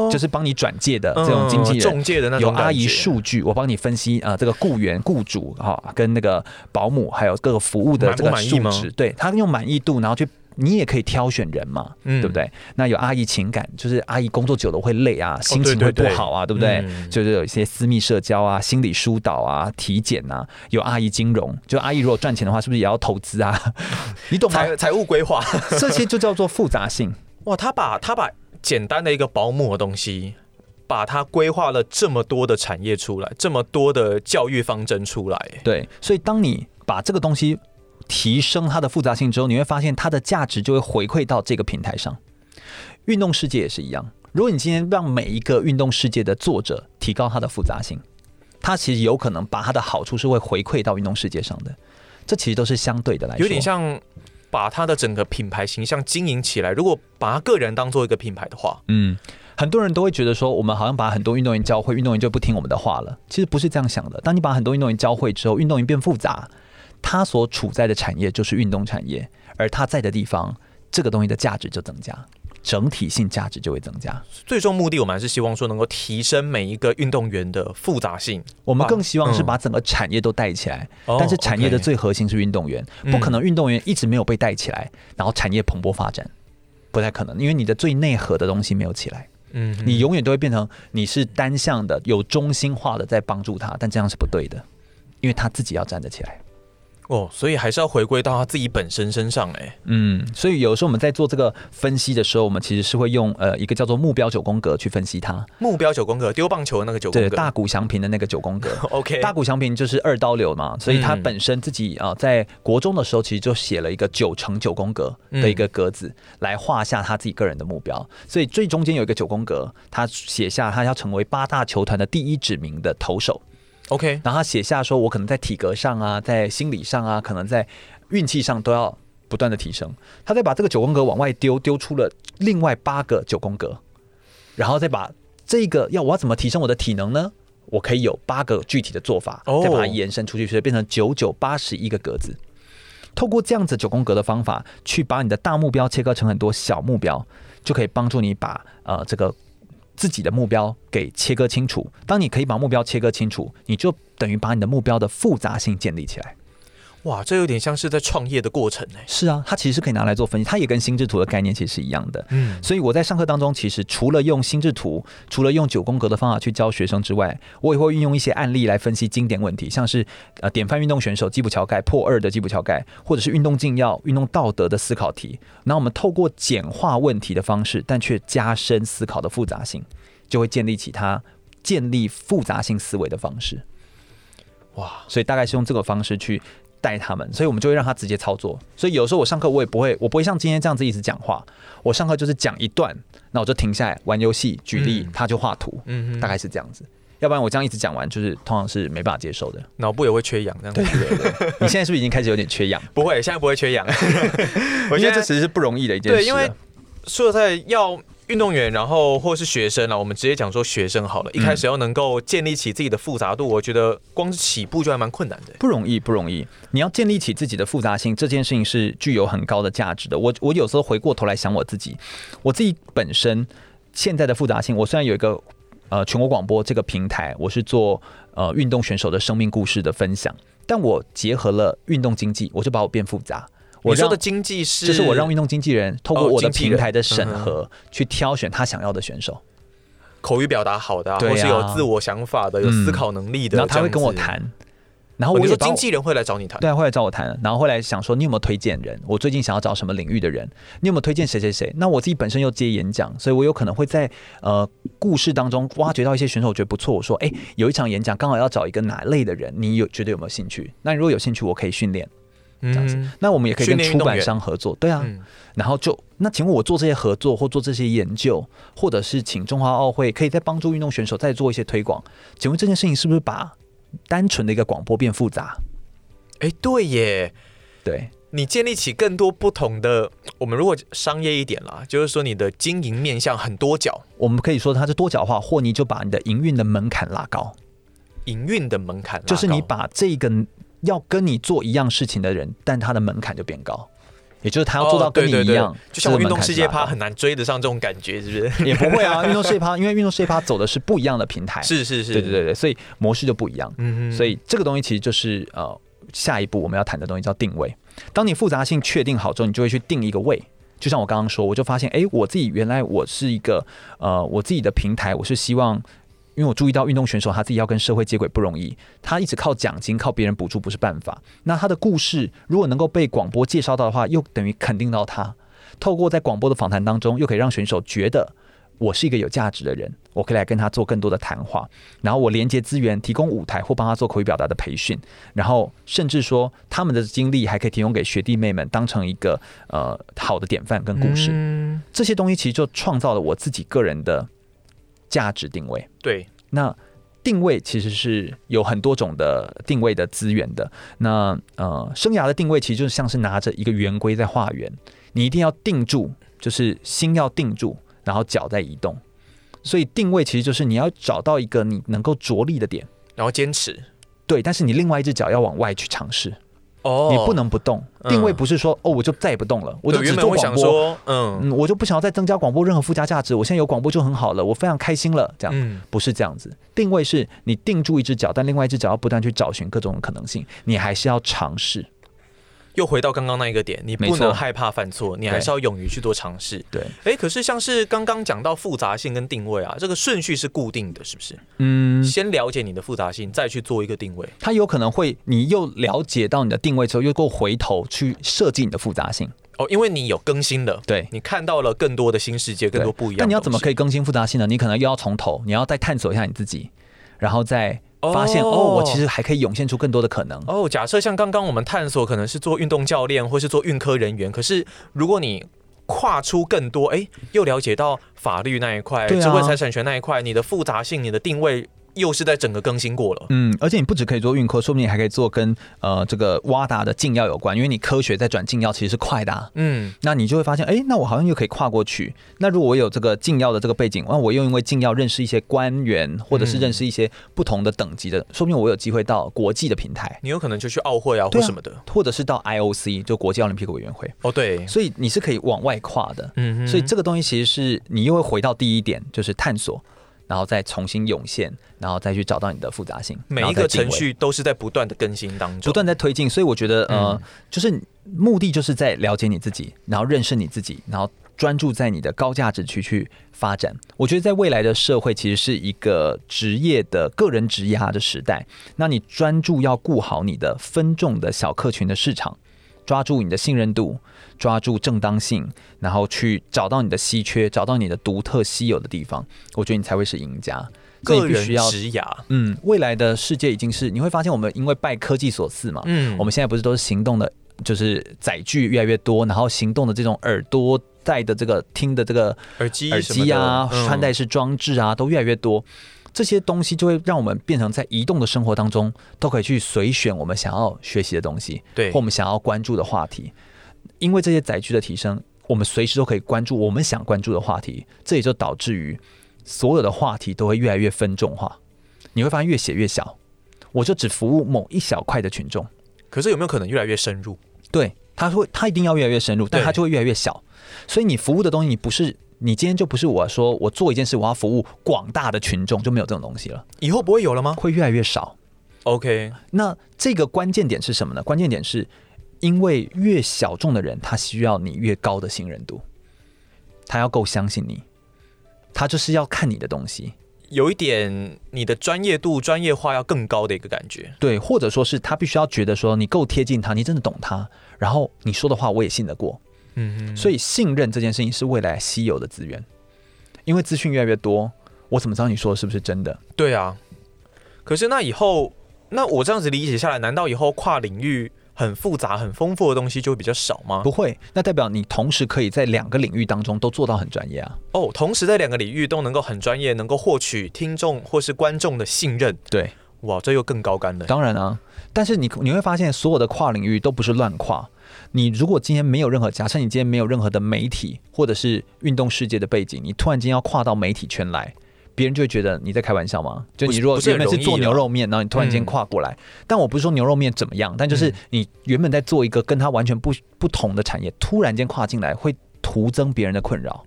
就是帮你转介的这种经纪人，中介的那种。有阿姨数据，我帮你分析啊、呃，这个雇员。雇主哈跟那个保姆还有各个服务的这个素质，对他用满意度，然后去你也可以挑选人嘛，嗯、对不对？那有阿姨情感，就是阿姨工作久了会累啊，心情会不好啊，哦、对，对，对，对不对？嗯、就是有一些私密社交啊、心理疏导啊、体检啊。有阿姨金融，就阿姨如果赚钱的话，是不是也要投资啊？[laughs] 你懂吗？财财务规划，[laughs] 这些就叫做复杂性。哇，他把他把简单的一个保姆的东西。把它规划了这么多的产业出来，这么多的教育方针出来，对，所以当你把这个东西提升它的复杂性之后，你会发现它的价值就会回馈到这个平台上。运动世界也是一样，如果你今天让每一个运动世界的作者提高它的复杂性，它其实有可能把它的好处是会回馈到运动世界上的。这其实都是相对的来说，有点像把它的整个品牌形象经营起来。如果把他个人当做一个品牌的话，嗯。很多人都会觉得说，我们好像把很多运动员教会，运动员就不听我们的话了。其实不是这样想的。当你把很多运动员教会之后，运动员变复杂，他所处在的产业就是运动产业，而他在的地方，这个东西的价值就增加，整体性价值就会增加。最终目的，我们还是希望说能够提升每一个运动员的复杂性。我们更希望是把整个产业都带起来。嗯、但是产业的最核心是运动员，哦 okay、不可能运动员一直没有被带起来，然后产业蓬勃发展，不太可能，因为你的最内核的东西没有起来。嗯，你永远都会变成你是单向的、有中心化的在帮助他，但这样是不对的，因为他自己要站得起来。哦，所以还是要回归到他自己本身身上哎。嗯，所以有时候我们在做这个分析的时候，我们其实是会用呃一个叫做目标九宫格去分析它。目标九宫格，丢棒球的那个九宫格，对，大谷翔平的那个九宫格。[laughs] OK，大谷翔平就是二刀流嘛，所以他本身自己啊、呃、在国中的时候其实就写了一个九乘九宫格的一个格子，来画下他自己个人的目标。所以最中间有一个九宫格，他写下他要成为八大球团的第一指名的投手。OK，然后他写下说，我可能在体格上啊，在心理上啊，可能在运气上都要不断的提升。他再把这个九宫格往外丢，丢出了另外八个九宫格，然后再把这个要我要怎么提升我的体能呢？我可以有八个具体的做法，再把它延伸出去，所以变成九九八十一个格子。透过这样子九宫格的方法，去把你的大目标切割成很多小目标，就可以帮助你把呃这个。自己的目标给切割清楚。当你可以把目标切割清楚，你就等于把你的目标的复杂性建立起来。哇，这有点像是在创业的过程哎。是啊，它其实是可以拿来做分析，它也跟心智图的概念其实是一样的。嗯，所以我在上课当中，其实除了用心智图，除了用九宫格的方法去教学生之外，我也会运用一些案例来分析经典问题，像是呃典范运动选手基普乔盖破二的基普乔盖，或者是运动禁药、运动道德的思考题。那我们透过简化问题的方式，但却加深思考的复杂性，就会建立起它建立复杂性思维的方式。哇，所以大概是用这个方式去。带他们，所以我们就会让他直接操作。所以有时候我上课我也不会，我不会像今天这样子一直讲话。我上课就是讲一段，那我就停下来玩游戏，举例，嗯、他就画图，嗯，大概是这样子。要不然我这样一直讲完，就是通常是没办法接受的，脑部也会缺氧。这样子对对对，[laughs] 你现在是不是已经开始有点缺氧？不会，现在不会缺氧。[laughs] 我觉得这其实是不容易的一件事。对，因为说实在要。运动员，然后或是学生啊，我们直接讲说学生好了。一开始要能够建立起自己的复杂度，我觉得光是起步就还蛮困难的，不容易，不容易。你要建立起自己的复杂性，这件事情是具有很高的价值的。我我有时候回过头来想我自己，我自己本身现在的复杂性，我虽然有一个呃全国广播这个平台，我是做呃运动选手的生命故事的分享，但我结合了运动经济，我就把我变复杂。我说的经济是，就是我让运动经纪人透过我的平台的审核，去挑选他想要的选手，口语表达好的，或是有自我想法的，有思考能力的，然后他会跟我谈。然后我说经纪人会来找你谈，对，会来找我谈。然后后来想说，你有没有推荐人？我最近想要找什么领域的人？你有没有推荐谁谁谁？那我自己本身又接演讲，所以我有可能会在呃故事当中挖掘到一些选手，我觉得不错。我说，哎，有一场演讲刚好要找一个哪类的人，你有觉得有没有兴趣？那如果有兴趣，我可以训练。这样子，那我们也可以跟出版商合作，对啊。然后就那，请问我做这些合作或做这些研究，或者是请中华奥会可以再帮助运动选手再做一些推广，请问这件事情是不是把单纯的一个广播变复杂？哎，对耶，对，你建立起更多不同的，我们如果商业一点啦，就是说你的经营面向很多角，我们可以说它是多角化，或你就把你的营运的门槛拉高，营运的门槛就是你把这个。要跟你做一样事情的人，但他的门槛就变高，也就是他要做到跟你一样，哦、对对对，就像运动世界趴很难追得上这种感觉，是不是？也不会啊，运动世界趴，因为运动世界趴走的是不一样的平台，[laughs] 是是是，对对对对，所以模式就不一样。嗯哼，所以这个东西其实就是呃，下一步我们要谈的东西叫定位。当你复杂性确定好之后，你就会去定一个位。就像我刚刚说，我就发现，哎，我自己原来我是一个呃，我自己的平台，我是希望。因为我注意到运动选手他自己要跟社会接轨不容易，他一直靠奖金、靠别人补助不是办法。那他的故事如果能够被广播介绍到的话，又等于肯定到他。透过在广播的访谈当中，又可以让选手觉得我是一个有价值的人，我可以来跟他做更多的谈话。然后我连接资源，提供舞台或帮他做口语表达的培训。然后甚至说他们的经历还可以提供给学弟妹们，当成一个呃好的典范跟故事。嗯。这些东西其实就创造了我自己个人的。价值定位，对，那定位其实是有很多种的定位的资源的。那呃，生涯的定位其实就是像是拿着一个圆规在画圆，你一定要定住，就是心要定住，然后脚在移动。所以定位其实就是你要找到一个你能够着力的点，然后坚持。对，但是你另外一只脚要往外去尝试。哦，你不能不动。定位不是说哦，我就再也不动了，我就只做广播。嗯，我就不想要再增加广播任何附加价值。我现在有广播就很好了，我非常开心了。这样，不是这样子。定位是你定住一只脚，但另外一只脚要不断去找寻各种可能性，你还是要尝试。又回到刚刚那一个点，你不能害怕犯错，你还是要勇于去做尝试。对，哎，可是像是刚刚讲到复杂性跟定位啊，这个顺序是固定的，是不是？嗯，先了解你的复杂性，再去做一个定位。它有可能会，你又了解到你的定位之后，又够回头去设计你的复杂性。哦，因为你有更新了，对，你看到了更多的新世界，更多不一样。那你要怎么可以更新复杂性呢？你可能又要从头，你要再探索一下你自己，然后再。发现哦，我其实还可以涌现出更多的可能哦。假设像刚刚我们探索，可能是做运动教练，或是做运科人员。可是如果你跨出更多，哎，又了解到法律那一块、智慧财产权那一块，你的复杂性、你的定位。又是在整个更新过了，嗯，而且你不只可以做运科，说不定你还可以做跟呃这个 WADA 的禁药有关，因为你科学在转禁药其实是快的，啊，嗯，那你就会发现，哎、欸，那我好像又可以跨过去。那如果我有这个禁药的这个背景，那我又因为禁药认识一些官员，或者是认识一些不同的等级的，嗯、说不定我有机会到国际的平台，你有可能就去奥会啊，或什么的，啊，或者是到 IOC 就国际奥林匹克委员会。哦，对，所以你是可以往外跨的，嗯哼，所以这个东西其实是你又会回到第一点，就是探索。然后再重新涌现，然后再去找到你的复杂性。每一个程序都是在不断的更新当中，不断在推进。所以我觉得，呃，嗯、就是目的就是在了解你自己，然后认识你自己，然后专注在你的高价值区去发展。我觉得在未来的社会，其实是一个职业的个人职涯的时代。那你专注要顾好你的分众的小客群的市场。抓住你的信任度，抓住正当性，然后去找到你的稀缺，找到你的独特稀有的地方，我觉得你才会是赢家。个人职涯，嗯，未来的世界已经是你会发现，我们因为拜科技所赐嘛，嗯，我们现在不是都是行动的，就是载具越来越多，然后行动的这种耳朵戴的这个听的这个耳机耳机啊，嗯、穿戴式装置啊，都越来越多。这些东西就会让我们变成在移动的生活当中都可以去随选我们想要学习的东西，对，或我们想要关注的话题。因为这些载具的提升，我们随时都可以关注我们想关注的话题。这也就导致于所有的话题都会越来越分众化。你会发现越写越小，我就只服务某一小块的群众。可是有没有可能越来越深入？对，他会，他一定要越来越深入，但他就会越来越小。所以你服务的东西，你不是。你今天就不是我说我做一件事，我要服务广大的群众，就没有这种东西了。以后不会有了吗？会越来越少。OK，那这个关键点是什么呢？关键点是因为越小众的人，他需要你越高的信任度，他要够相信你，他就是要看你的东西，有一点你的专业度、专业化要更高的一个感觉。对，或者说是他必须要觉得说你够贴近他，你真的懂他，然后你说的话我也信得过。嗯，所以信任这件事情是未来稀有的资源，因为资讯越来越多，我怎么知道你说的是不是真的？对啊，可是那以后，那我这样子理解下来，难道以后跨领域很复杂、很丰富的东西就会比较少吗？不会，那代表你同时可以在两个领域当中都做到很专业啊。哦，同时在两个领域都能够很专业，能够获取听众或是观众的信任。对，哇，这又更高干了。当然啊，但是你你会发现，所有的跨领域都不是乱跨。你如果今天没有任何，假设你今天没有任何的媒体或者是运动世界的背景，你突然间要跨到媒体圈来，别人就会觉得你在开玩笑吗？就你如果原本是做牛肉面，然后你突然间跨过来，但我不是说牛肉面怎么样，但就是你原本在做一个跟它完全不不同的产业，突然间跨进来会徒增别人的困扰。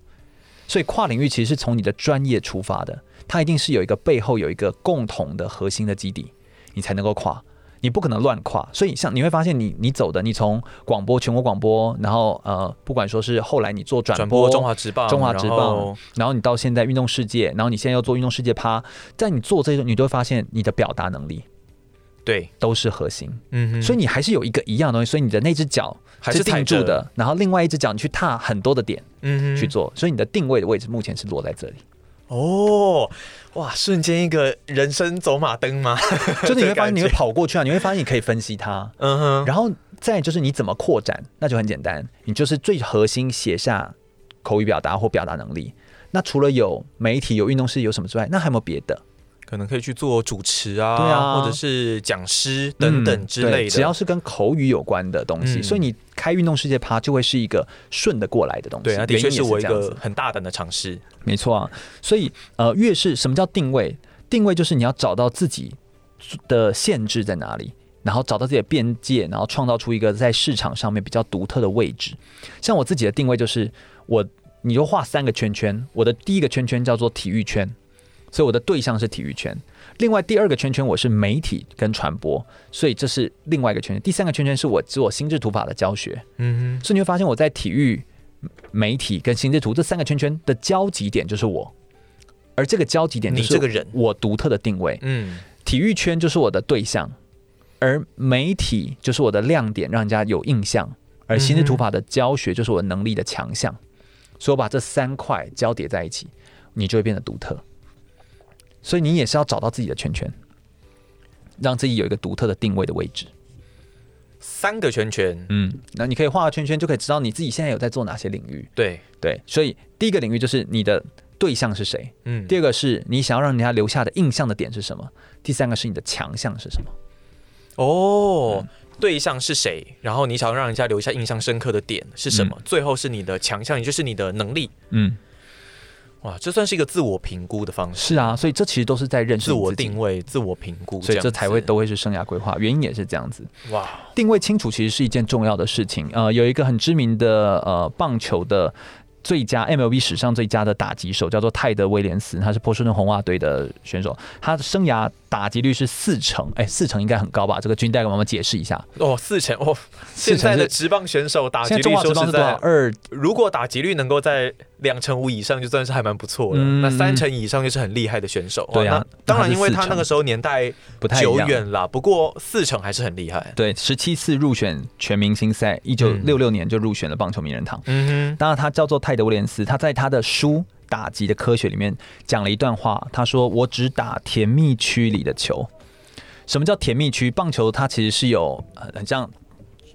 所以跨领域其实是从你的专业出发的，它一定是有一个背后有一个共同的核心的基底，你才能够跨。你不可能乱跨，所以像你会发现你，你你走的，你从广播全国广播，然后呃，不管说是后来你做转播，播中华职棒，中华职棒，然后，你到现在运动世界，然后你现在要做运动世界趴，在你做这些，你都会发现你的表达能力，对，都是核心，嗯哼，所以你还是有一个一样的东西，所以你的那只脚还是定住的，然后另外一只脚你去踏很多的点，嗯哼，去做，所以你的定位的位置目前是落在这里。哦，哇！瞬间一个人生走马灯吗？[laughs] 就是你会发现你会跑过去啊，你会发现你可以分析它，嗯哼。然后再就是你怎么扩展，那就很简单，你就是最核心写下口语表达或表达能力。那除了有媒体、有运动室、有什么之外，那还有没有别的？可能可以去做主持啊，对啊，或者是讲师等等之类的，嗯，只要是跟口语有关的东西，嗯、所以你开运动世界趴就会是一个顺得过来的东西。对啊，的确是我一个很大胆的尝试。没错啊，所以呃，越是什么叫定位？定位就是你要找到自己的限制在哪里，然后找到自己的边界，然后创造出一个在市场上面比较独特的位置。像我自己的定位就是我，你就画三个圈圈，我的第一个圈圈叫做体育圈。所以我的对象是体育圈，另外第二个圈圈我是媒体跟传播，所以这是另外一个圈圈。第三个圈圈是我做心智图法的教学，嗯哼，所以你会发现我在体育、媒体跟心智图这三个圈圈的交集点就是我，而这个交集点就是这个人。我独特的定位，嗯，体育圈就是我的对象，而媒体就是我的亮点，让人家有印象，而心智图法的教学就是我能力的强项，所以我把这三块交叠在一起，你就会变得独特。所以你也是要找到自己的圈圈，让自己有一个独特的定位的位置。三个圈圈，嗯，那你可以画个圈圈，就可以知道你自己现在有在做哪些领域。对对，所以第一个领域就是你的对象是谁，嗯，第二个是你想要让人家留下的印象的点是什么，第三个是你的强项是什么。哦，嗯、对象是谁？然后你想要让人家留下印象深刻的点是什么？嗯、最后是你的强项，也就是你的能力，嗯。哇，这算是一个自我评估的方式。是啊，所以这其实都是在认识自，自我定位、自我评估，所以这才会都会是生涯规划。原因也是这样子。哇，定位清楚其实是一件重要的事情。呃，有一个很知名的呃棒球的最佳 MLB 史上最佳的打击手，叫做泰德威廉斯，他是波士顿红袜队的选手，他的生涯打击率是四成，哎，四成应该很高吧？这个军代给我们解释一下。哦，四成哦，现在的职棒选手打击率是多少？二，如果打击率能够在两成五以上，就算是还蛮不错的。嗯、那三成以上就是很厉害的选手。对啊，当然，因为他那个时候年代不太久远了，不过四成还是很厉害。对，十七次入选全明星赛，一九六六年就入选了棒球名人堂。嗯哼，当然他叫做泰德威廉斯，他在他的书《打击的科学》里面讲了一段话，他说：“我只打甜蜜区里的球。”什么叫甜蜜区？棒球它其实是有很像。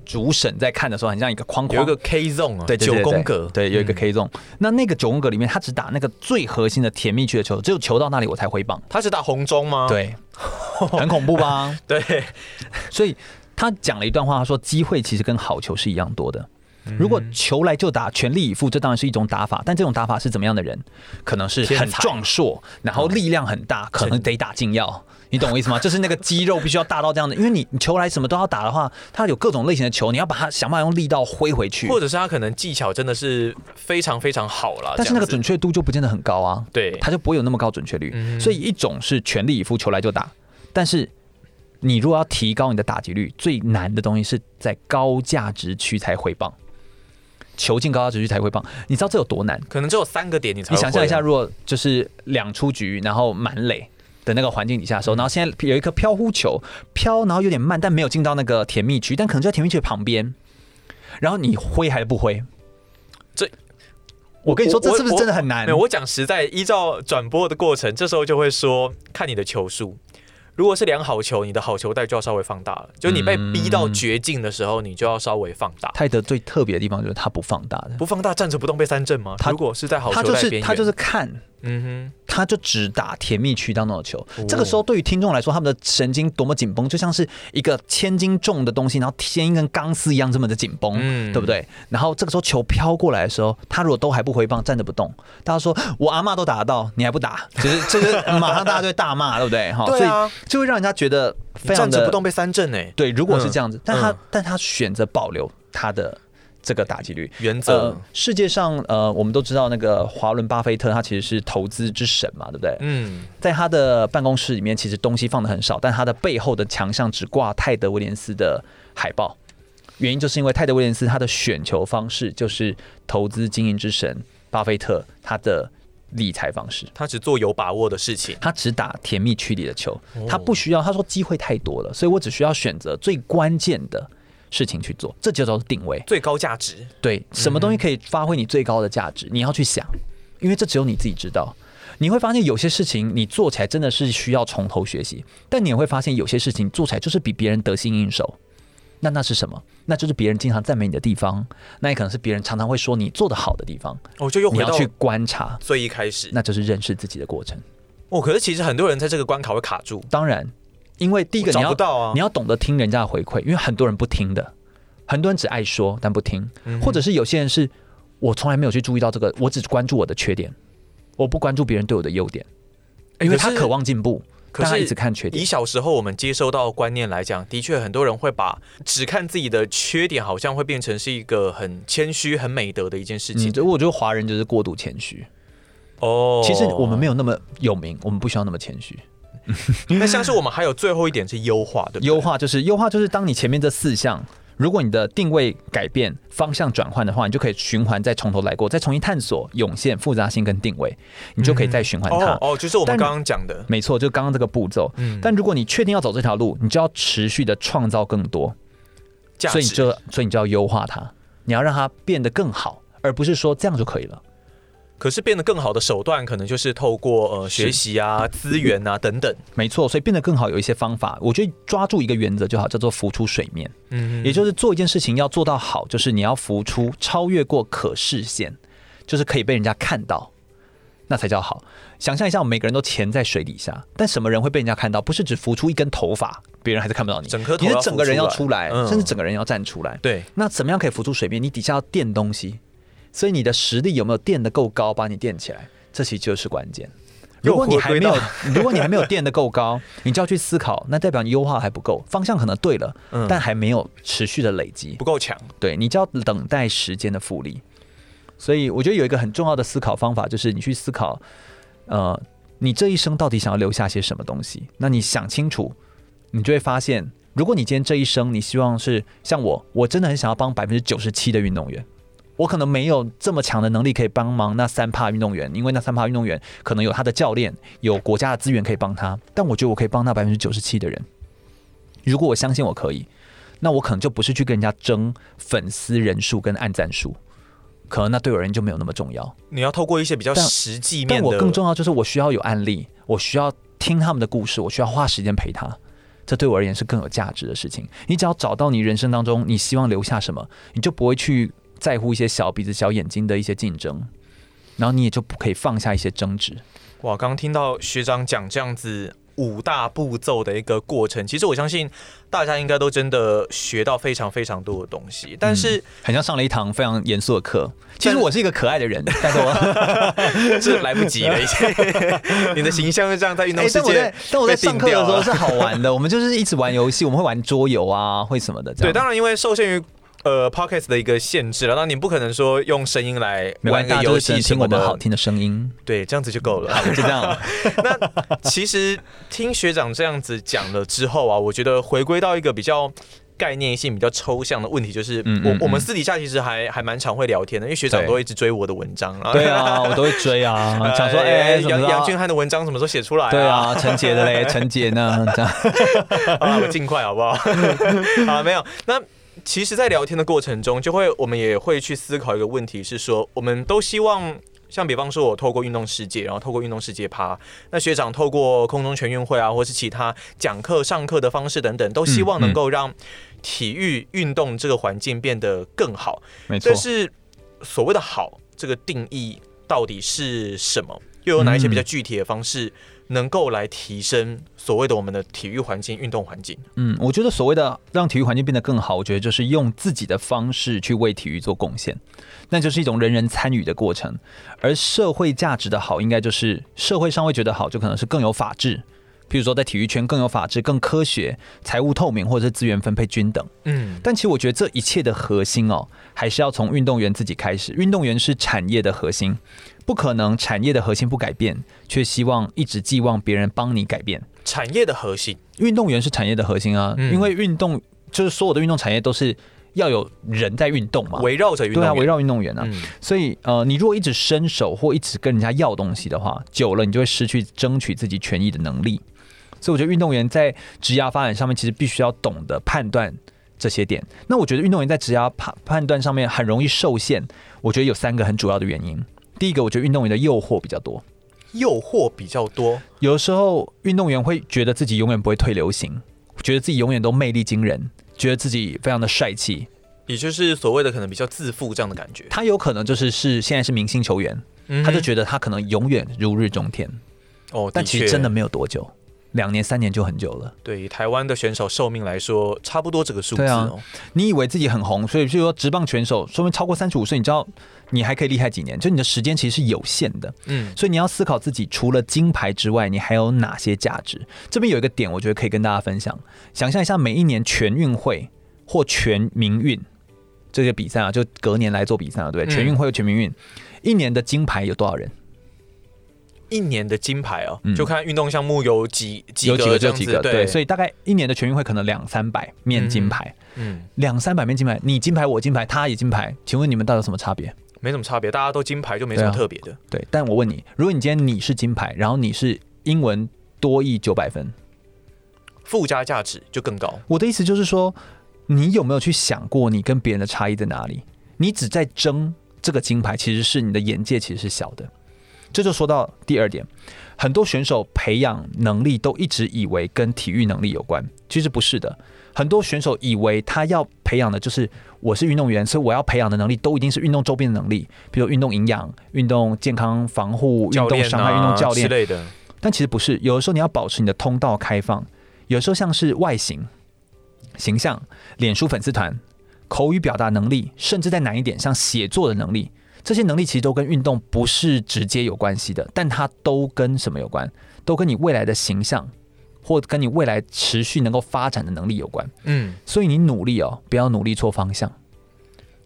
主审在看的时候，很像一个框框，有一个 K zone 啊，对，九宫格，对，有一个 K zone。嗯、那那个九宫格里面，他只打那个最核心的甜蜜区的球，只有球到那里我才挥棒。他是打红中吗？对，[laughs] 很恐怖吧？[laughs] 对，所以他讲了一段话，他说机会其实跟好球是一样多的。如果球来就打，全力以赴，这当然是一种打法。但这种打法是怎么样的人？可能是很壮硕，然后力量很大，可能得打禁药。你懂我意思吗？就是那个肌肉必须要大到这样的，因为你你球来什么都要打的话，它有各种类型的球，你要把它想办法用力道挥回去，或者是他可能技巧真的是非常非常好了，但是那个准确度就不见得很高啊。对，它就不会有那么高准确率。所以一种是全力以赴，球来就打，但是你如果要提高你的打击率，最难的东西是在高价值区才挥棒，球进高价值区才挥棒。你知道这有多难？可能只有三个点，你才你想象一下，如果就是两出局，然后满垒。的那个环境底下的时候，然后现在有一颗飘忽球飘，然后有点慢，但没有进到那个甜蜜区，但可能就在甜蜜区旁边。然后你挥还是不挥？这我跟你说，这是不是真的很难？没有，我讲实在，依照转播的过程，这时候就会说看你的球数。如果是两好球，你的好球带就要稍微放大了。就你被逼到绝境的时候，你就要稍微放大。泰德最特别的地方就是他不放大的，不放大站着不动被三振吗？他如果是在好球带边缘，他就是他就是看。嗯哼，他就只打甜蜜区当中的球。哦、这个时候，对于听众来说，他们的神经多么紧绷，就像是一个千斤重的东西，然后牵一根钢丝一样这么的紧绷，嗯，对不对？然后这个时候球飘过来的时候，他如果都还不回棒，站着不动，大家说我阿嬷都打得到，你还不打，其实这是马上大家就会大骂，对不对？哈，[laughs] 对啊，所以就会让人家觉得非常的站着不动被三振哎。对，如果是这样子，嗯、但他、嗯、但他选择保留他的。这个打击率。原则、呃，世界上呃，我们都知道那个华伦巴菲特，他其实是投资之神嘛，对不对？嗯，在他的办公室里面，其实东西放的很少，但他的背后的墙上只挂泰德威廉斯的海报，原因就是因为泰德威廉斯他的选球方式就是投资经营之神巴菲特他的理财方式，他只做有把握的事情，他只打甜蜜区里的球，他不需要，他说机会太多了，所以我只需要选择最关键的。事情去做，这就叫做定位，最高价值。对，什么东西可以发挥你最高的价值？嗯、你要去想，因为这只有你自己知道。你会发现有些事情你做起来真的是需要从头学习，但你也会发现有些事情做起来就是比别人得心应手。那那是什么？那就是别人经常赞美你的地方，那也可能是别人常常会说你做的好的地方。哦，就又回到你要去观察，最一开始，那就是认识自己的过程。哦，可是其实很多人在这个关卡会卡住。当然。因为第一个你要到啊，你要懂得听人家的回馈，因为很多人不听的，很多人只爱说但不听，嗯、或者是有些人是我从来没有去注意到这个，我只关注我的缺点，我不关注别人对我的优点，因为他渴望进步，可是他一直看缺点。以小时候我们接收到观念来讲，的确很多人会把只看自己的缺点，好像会变成是一个很谦虚、很美德的一件事情。嗯、我觉得华人就是过度谦虚。哦，其实我们没有那么有名，我们不需要那么谦虚。[laughs] 那像是我们还有最后一点是优化的，优化就是优化就是当你前面这四项，如果你的定位改变、方向转换的话，你就可以循环再从头来过，再重新探索、涌现复杂性跟定位，你就可以再循环它。哦，就是我们刚刚讲的，没错，就刚刚这个步骤。嗯，但如果你确定要走这条路，你就要持续的创造更多，所以你就所以你就要优化它，你要让它变得更好，而不是说这样就可以了。可是变得更好的手段，可能就是透过呃学习啊、资源啊等等。没错，所以变得更好有一些方法。我觉得抓住一个原则就好，叫做浮出水面。嗯，也就是做一件事情要做到好，就是你要浮出，超越过可视线，就是可以被人家看到，那才叫好。想象一下，我们每个人都潜在水底下，但什么人会被人家看到？不是只浮出一根头发，别人还是看不到你。整颗头，你是整个人要出来，嗯、甚至整个人要站出来。对，那怎么样可以浮出水面？你底下要垫东西。所以你的实力有没有垫得够高，把你垫起来？这其实就是关键。如果你还没有，如果你还没有垫得够高，[laughs] 你就要去思考，那代表你优化还不够，方向可能对了，但还没有持续的累积，不够强。对，你就要等待时间的复利。所以我觉得有一个很重要的思考方法，就是你去思考，呃，你这一生到底想要留下些什么东西？那你想清楚，你就会发现，如果你今天这一生你希望是像我，我真的很想要帮百分之九十七的运动员。我可能没有这么强的能力可以帮忙那三趴运动员，因为那三趴运动员可能有他的教练，有国家的资源可以帮他。但我觉得我可以帮那百分之九十七的人。如果我相信我可以，那我可能就不是去跟人家争粉丝人数跟按赞数，可能那对我而言就没有那么重要。你要透过一些比较实际面的，但我更重要就是我需要有案例，我需要听他们的故事，我需要花时间陪他。这对我而言是更有价值的事情。你只要找到你人生当中你希望留下什么，你就不会去。在乎一些小鼻子小眼睛的一些竞争，然后你也就不可以放下一些争执。哇，刚刚听到学长讲这样子五大步骤的一个过程，其实我相信大家应该都真的学到非常非常多的东西。但是、嗯、很像上了一堂非常严肃的课。其实我是一个可爱的人，但是我 [laughs] 是来不及了，已经。[laughs] 你的形象是这样在运动世界、欸，但我在上课的时候是好玩的。我们就是一直玩游戏，我们会玩桌游啊，会什么的。对，当然因为受限于。呃，Podcast 的一个限制了，那你不可能说用声音来玩个游戏，听我们好听的声音，对，这样子就够了，就这样。[laughs] 那其实听学长这样子讲了之后啊，我觉得回归到一个比较概念性、比较抽象的问题，就是我我们私底下其实还还蛮常会聊天的，因为学长都会一直追我的文章啊，对啊，我都会追啊，[laughs] 想说哎，杨杨俊翰的文章什么时候写出来啊？对啊，陈杰的嘞，[laughs] 陈杰呢？这样，啊，我尽快好不好？好，没有那。其实，在聊天的过程中，就会我们也会去思考一个问题，是说，我们都希望，像比方说，我透过运动世界，然后透过运动世界趴，那学长透过空中全运会啊，或是其他讲课、上课的方式等等，都希望能够让体育运动这个环境变得更好。没错。但是，所谓的好，这个定义到底是什么？又有哪一些比较具体的方式？能够来提升所谓的我们的体育环境、运动环境。嗯，我觉得所谓的让体育环境变得更好，我觉得就是用自己的方式去为体育做贡献，那就是一种人人参与的过程。而社会价值的好，应该就是社会上会觉得好，就可能是更有法治，譬如说在体育圈更有法治、更科学、财务透明，或者是资源分配均等。嗯，但其实我觉得这一切的核心哦，还是要从运动员自己开始。运动员是产业的核心。不可能，产业的核心不改变，却希望一直寄望别人帮你改变。产业的核心，运动员是产业的核心啊，嗯、因为运动就是所有的运动产业都是要有人在运动嘛，围绕着运动员，对啊，围绕运动员啊。嗯、所以呃，你如果一直伸手或一直跟人家要东西的话，久了你就会失去争取自己权益的能力。所以我觉得运动员在职业发展上面，其实必须要懂得判断这些点。那我觉得运动员在职业判判断上面很容易受限，我觉得有三个很主要的原因。第一个，我觉得运动员的诱惑比较多，诱惑比较多。有的时候，运动员会觉得自己永远不会退流行，觉得自己永远都魅力惊人，觉得自己非常的帅气，也就是所谓的可能比较自负这样的感觉。他有可能就是是现在是明星球员，嗯、他就觉得他可能永远如日中天。哦，但其实真的没有多久。两年三年就很久了。对台湾的选手寿命来说，差不多这个数字哦。对啊，你以为自己很红，所以就是说职棒选手说明超过三十五岁，你知道你还可以厉害几年？就你的时间其实是有限的。嗯，所以你要思考自己除了金牌之外，你还有哪些价值？这边有一个点，我觉得可以跟大家分享。想象一下，每一年全运会或全民运这些比赛啊，就隔年来做比赛啊，对，全运会或全民运，一年的金牌有多少人？一年的金牌哦，就看运动项目有几几个有几个就几个，对，所以大概一年的全运会可能两三百面金牌，嗯，两三百面金牌，你金牌我金牌他也金牌，请问你们到底有什么差别？没什么差别，大家都金牌就没什么特别的。对，但我问你，如果你今天你是金牌，然后你是英文多译九百分，附加价值就更高。我的意思就是说，你有没有去想过你跟别人的差异在哪里？你只在争这个金牌，其实是你的眼界其实是小的。这就说到第二点，很多选手培养能力都一直以为跟体育能力有关，其实不是的。很多选手以为他要培养的就是我是运动员，所以我要培养的能力都一定是运动周边的能力，比如运动营养、运动健康防护、运动伤害、运动教练之类的。但其实不是，有的时候你要保持你的通道开放，有时候像是外形、形象、脸书粉丝团、口语表达能力，甚至在难一点，像写作的能力。这些能力其实都跟运动不是直接有关系的，但它都跟什么有关？都跟你未来的形象，或跟你未来持续能够发展的能力有关。嗯，所以你努力哦，不要努力错方向。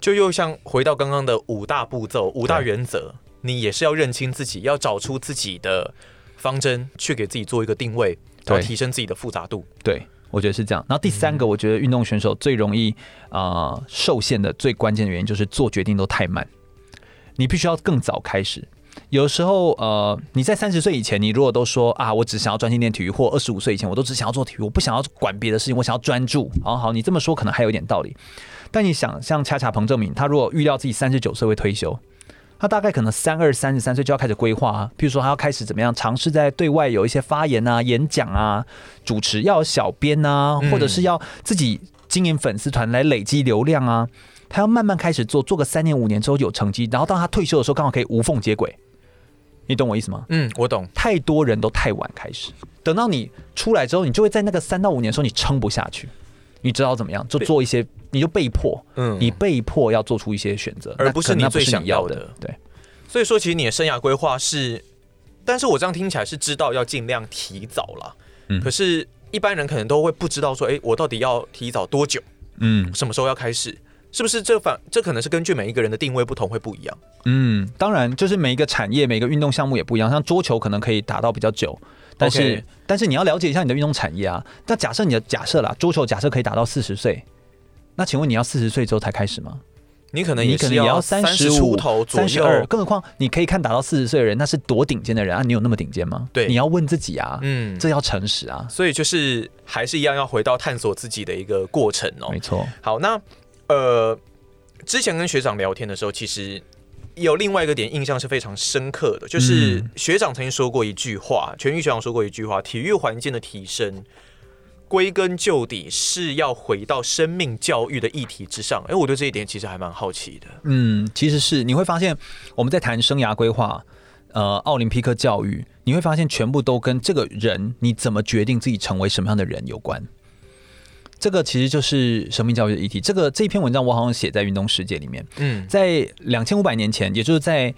就又像回到刚刚的五大步骤、五大原则，你也是要认清自己，要找出自己的方针，去给自己做一个定位，然后提升自己的复杂度。对，我觉得是这样。然后第三个，我觉得运动选手最容易啊、呃、受限的最关键的原因就是做决定都太慢，你必须要更早开始。有时候，呃，你在三十岁以前，你如果都说啊，我只想要专心练体育，或二十五岁以前，我都只想要做体育，我不想要管别的事情，我想要专注。好好，你这么说可能还有一点道理。但你想，像恰恰彭正明，他如果预料自己三十九岁会退休，他大概可能三二三十三岁就要开始规划啊，譬如说他要开始怎么样尝试在对外有一些发言啊、演讲啊、主持，要有小编啊，或者是要自己经营粉丝团来累积流量啊。他要慢慢开始做，做个三年五年之后有成绩，然后到他退休的时候刚好可以无缝接轨。你懂我意思吗？嗯，我懂。太多人都太晚开始，等到你出来之后，你就会在那个三到五年的时候你撑不下去。你知道怎么样？就做一些，你就被迫，嗯，你被迫要做出一些选择，而不是你最想要的。要的对。所以说，其实你的生涯规划是，但是我这样听起来是知道要尽量提早了。嗯。可是，一般人可能都会不知道说，哎，我到底要提早多久？嗯，什么时候要开始？是不是这反这可能是根据每一个人的定位不同会不一样？嗯，当然，就是每一个产业、每个运动项目也不一样。像桌球可能可以打到比较久，但是 Okay. 但是你要了解一下你的运动产业啊。那假设你的假设啦，桌球假设可以打到四十岁，那请问你要四十岁之后才开始吗？你可能也是要三十出头、三十二，更何况你可以看打到四十岁的人，那是多顶尖的人啊！你有那么顶尖吗？对，你要问自己啊，嗯，这要诚实啊。所以就是还是一样要回到探索自己的一个过程哦。没错。好，那呃。之前跟学长聊天的时候，其实有另外一个点印象是非常深刻的，就是学长曾经说过一句话，全玉学长说过一句话：体育环境的提升，归根究底是要回到生命教育的议题之上。哎，我对这一点其实还蛮好奇的。嗯，其实是你会发现，我们在谈生涯规划，呃，奥林匹克教育，你会发现全部都跟这个人你怎么决定自己成为什么样的人有关。这个其实就是生命教育的议题。这个这一篇文章我好像写在《运动世界》里面。嗯，在两千五百年前，也就是在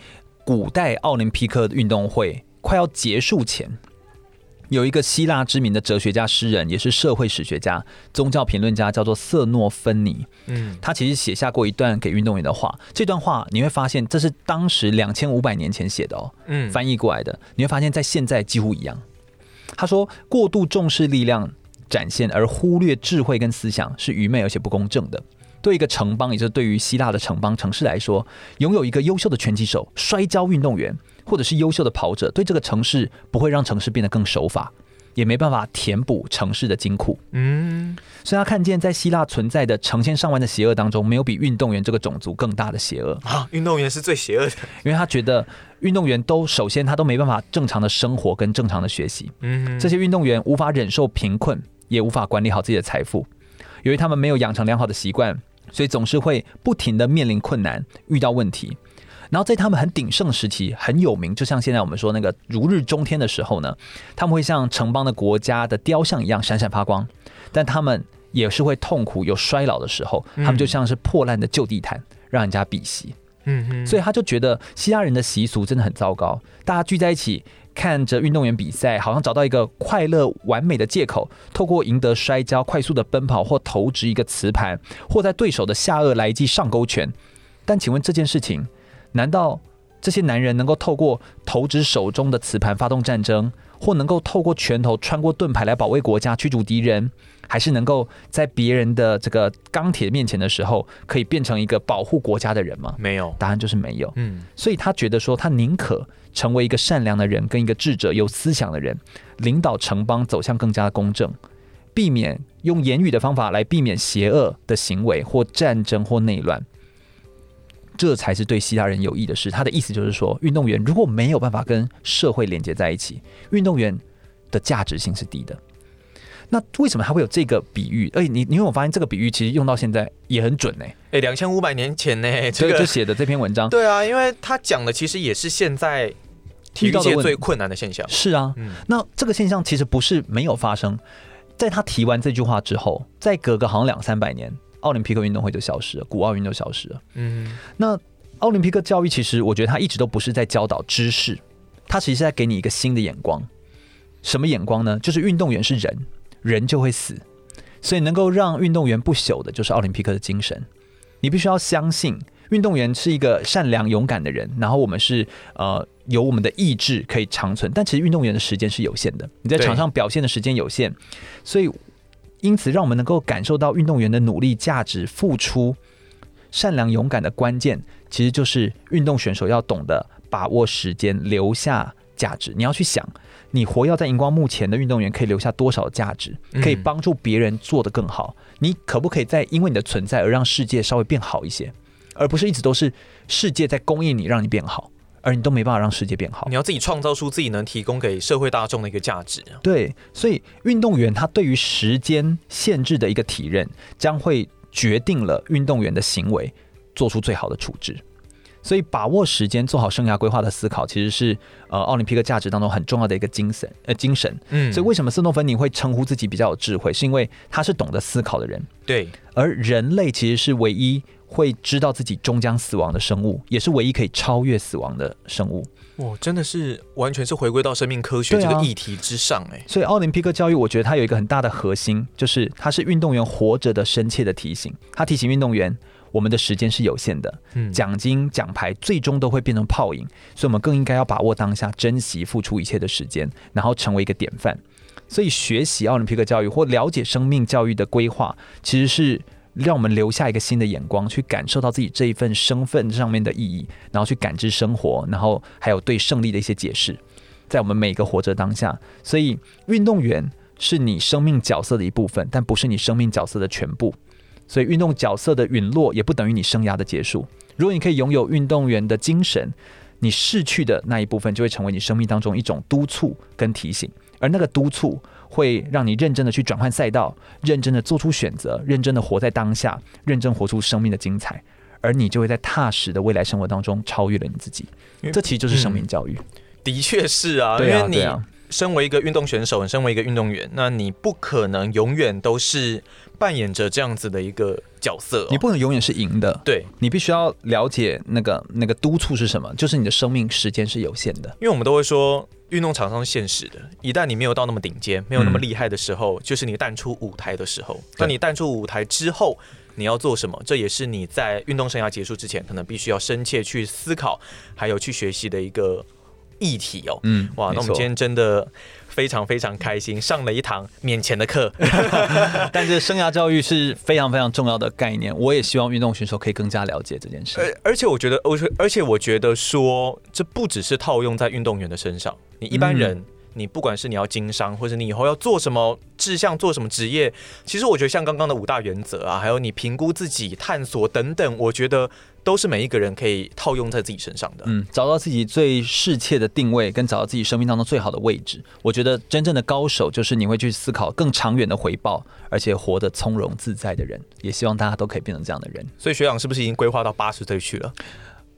古代奥林匹克运动会快要结束前，有一个希腊知名的哲学家、诗人，也是社会史学家、宗教评论家，叫做瑟诺芬尼。嗯，他其实写下过一段给运动员的话。这段话你会发现，这是当时两千五百年前写的哦。嗯，翻译过来的，你会发现在现在几乎一样。他说：“过度重视力量。”展现而忽略智慧跟思想是愚昧而且不公正的。对一个城邦，也就是对于希腊的城邦城市来说，拥有一个优秀的拳击手、摔跤运动员，或者是优秀的跑者，对这个城市不会让城市变得更守法，也没办法填补城市的金库。嗯，所以他看见在希腊存在的成千上万的邪恶当中，没有比运动员这个种族更大的邪恶啊！运动员是最邪恶的，因为他觉得运动员都首先他都没办法正常的生活跟正常的学习。嗯，这些运动员无法忍受贫困。也无法管理好自己的财富，由于他们没有养成良好的习惯，所以总是会不停的面临困难，遇到问题。然后在他们很鼎盛时期，很有名，就像现在我们说那个如日中天的时候呢，他们会像城邦的国家的雕像一样闪闪发光。但他们也是会痛苦有衰老的时候，他们就像是破烂的旧地毯，让人家鄙视。嗯哼，所以他就觉得希腊人的习俗真的很糟糕，大家聚在一起。看着运动员比赛，好像找到一个快乐完美的借口，透过赢得摔跤、快速的奔跑或投掷一个磁盘，或在对手的下颚来一记上勾拳。但请问这件事情，难道这些男人能够透过投掷手中的磁盘发动战争，或能够透过拳头穿过盾牌来保卫国家、驱逐敌人？还是能够在别人的这个钢铁面前的时候，可以变成一个保护国家的人吗？没有，答案就是没有。嗯，所以他觉得说，他宁可成为一个善良的人，跟一个智者、有思想的人，领导城邦走向更加的公正，避免用言语的方法来避免邪恶的行为或战争或内乱，这才是对希腊人有益的事。他的意思就是说，运动员如果没有办法跟社会连接在一起，运动员的价值性是低的。那为什么他会有这个比喻？哎，你你有没有发现这个比喻其实用到现在也很准呢？哎，两千五百年前呢，这个就写的这篇文章。对啊，因为他讲的其实也是现在体育界最困难的现象。是啊，嗯，那这个现象其实不是没有发生，在他提完这句话之后，再隔个好像两三百年，奥林匹克运动会就消失了，古奥运就消失了。嗯，那奥林匹克教育其实我觉得他一直都不是在教导知识，他其实是在给你一个新的眼光。什么眼光呢？就是运动员是人。人就会死，所以能够让运动员不朽的，就是奥林匹克的精神。你必须要相信运动员是一个善良勇敢的人，然后我们是呃有我们的意志可以长存，但其实运动员的时间是有限的，你在场上表现的时间有限，所以因此让我们能够感受到运动员的努力、价值、付出、善良勇敢的关键，其实就是运动选手要懂得把握时间，留下价值。你要去想。你活跃在荧光幕前的运动员可以留下多少价值？可以帮助别人做得更好？你可不可以再因为你的存在而让世界稍微变好一些，而不是一直都是世界在供应你，让你变好，而你都没办法让世界变好？你要自己创造出自己能提供给社会大众的一个价值。对，所以运动员他对于时间限制的一个体认，将会决定了运动员的行为做出最好的处置。所以，把握时间，做好生涯规划的思考，其实是呃奥林匹克价值当中很重要的一个精神呃精神。嗯，所以为什么斯诺芬尼会称呼自己比较有智慧，是因为他是懂得思考的人。对，而人类其实是唯一会知道自己终将死亡的生物，也是唯一可以超越死亡的生物。哇，真的是完全是回归到生命科学这个议题之上哎。所以，奥林匹克教育，我觉得它有一个很大的核心，就是它是运动员活着的深切的提醒。它提醒运动员。我们的时间是有限的，奖金奖牌最终都会变成泡影，所以我们更应该要把握当下，珍惜付出一切的时间，然后成为一个典范。所以学习奥林匹克教育或了解生命教育的规划，其实是让我们留下一个新的眼光，去感受到自己这一份身份上面的意义，然后去感知生活，然后还有对胜利的一些解释，在我们每一个活着当下。所以运动员是你生命角色的一部分，但不是你生命角色的全部。所以，运动角色的陨落也不等于你生涯的结束。如果你可以拥有运动员的精神，你逝去的那一部分就会成为你生命当中一种督促跟提醒，而那个督促会让你认真的去转换赛道，认真的做出选择，认真的活在当下，认真活出生命的精彩，而你就会在踏实的未来生活当中超越了你自己。这其实就是生命教育。嗯，的确是啊，对啊，因为你身为一个运动选手，你身为一个运动员，那你不可能永远都是。扮演着这样子的一个角色，哦，你不能永远是赢的。对，你必须要了解那个那个督促是什么，就是你的生命时间是有限的。因为我们都会说，运动场上是现实的，一旦你没有到那么顶尖，没有那么厉害的时候，嗯、就是你淡出舞台的时候。当你淡出舞台之后，你要做什么？这也是你在运动生涯结束之前，可能必须要深切去思考，还有去学习的一个议题哦。嗯，哇，那我们今天真的。非常非常开心，上了一堂免钱的课。[laughs] 但是生涯教育是非常非常重要的概念，我也希望运动选手可以更加了解这件事。而而且我觉得，而且而且我觉得说，这不只是套用在运动员的身上，你一般人，嗯、你不管是你要经商，或者你以后要做什么志向，做什么职业，其实我觉得像刚刚的五大原则啊，还有你评估自己、探索等等，我觉得。都是每一个人可以套用在自己身上的。嗯，找到自己最适切的定位，跟找到自己生命当中最好的位置。我觉得真正的高手就是你会去思考更长远的回报，而且活得从容自在的人。也希望大家都可以变成这样的人。所以学长是不是已经规划到八十岁去了？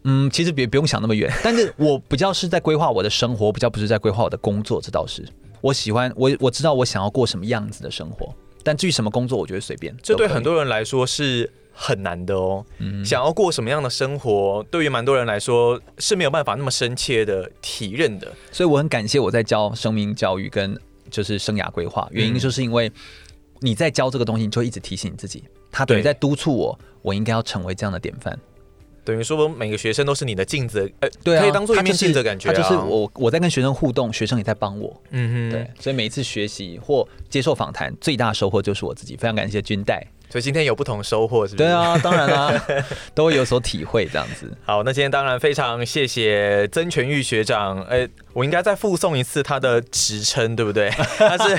嗯，其实别不用想那么远。[laughs] 但是我比较是在规划我的生活，比较不是在规划我的工作。这倒是我喜欢我我知道我想要过什么样子的生活。但至于什么工作，我觉得随便。这对很多人来说是。很难的哦，嗯，想要过什么样的生活，对于蛮多人来说是没有办法那么深切的体认的。所以我很感谢我在教生命教育跟就是生涯规划，原因就是因为你在教这个东西，你就一直提醒你自己，他等于在督促我，我应该要成为这样的典范。等于说每个学生都是你的镜子，呃，对啊，可以当做一面镜子的感觉啊。他就是我，我在跟学生互动，学生也在帮我。嗯哼，对，所以每一次学习或接受访谈，最大收获就是我自己。非常感谢军代。所以今天有不同收获，是不是？对啊，当然啦，[laughs] 都会有所体会这样子。好，那今天当然非常谢谢曾全玉学长，哎、欸。我应该再附送一次他的职称，对不对？[laughs] 他是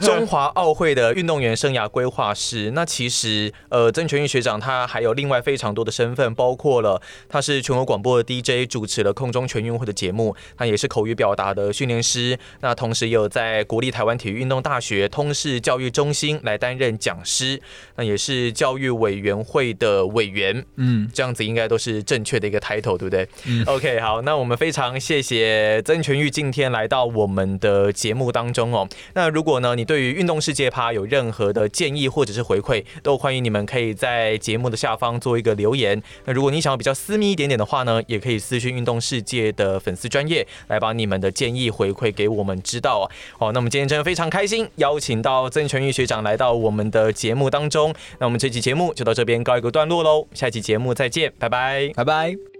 中华奥会的运动员生涯规划师。那其实，呃，曾权玉学长他还有另外非常多的身份，包括了他是全国广播的 DJ，主持了空中全运会的节目，他也是口语表达的训练师。那同时也有在国立台湾体育运动大学通识教育中心来担任讲师，那也是教育委员会的委员。嗯，这样子应该都是正确的一个 title，对不对？嗯，OK，好，那我们非常谢谢曾。全玉今天来到我们的节目当中哦。那如果呢，你对于运动世界趴有任何的建议或者是回馈，都欢迎你们可以在节目的下方做一个留言。那如果你想要比较私密一点点的话呢，也可以私讯运动世界的粉丝专业来把你们的建议回馈给我们知道哦。好，那我们今天真的非常开心，邀请到曾全玉学长来到我们的节目当中。那我们这期节目就到这边告一个段落喽，下期节目再见，拜拜，拜拜。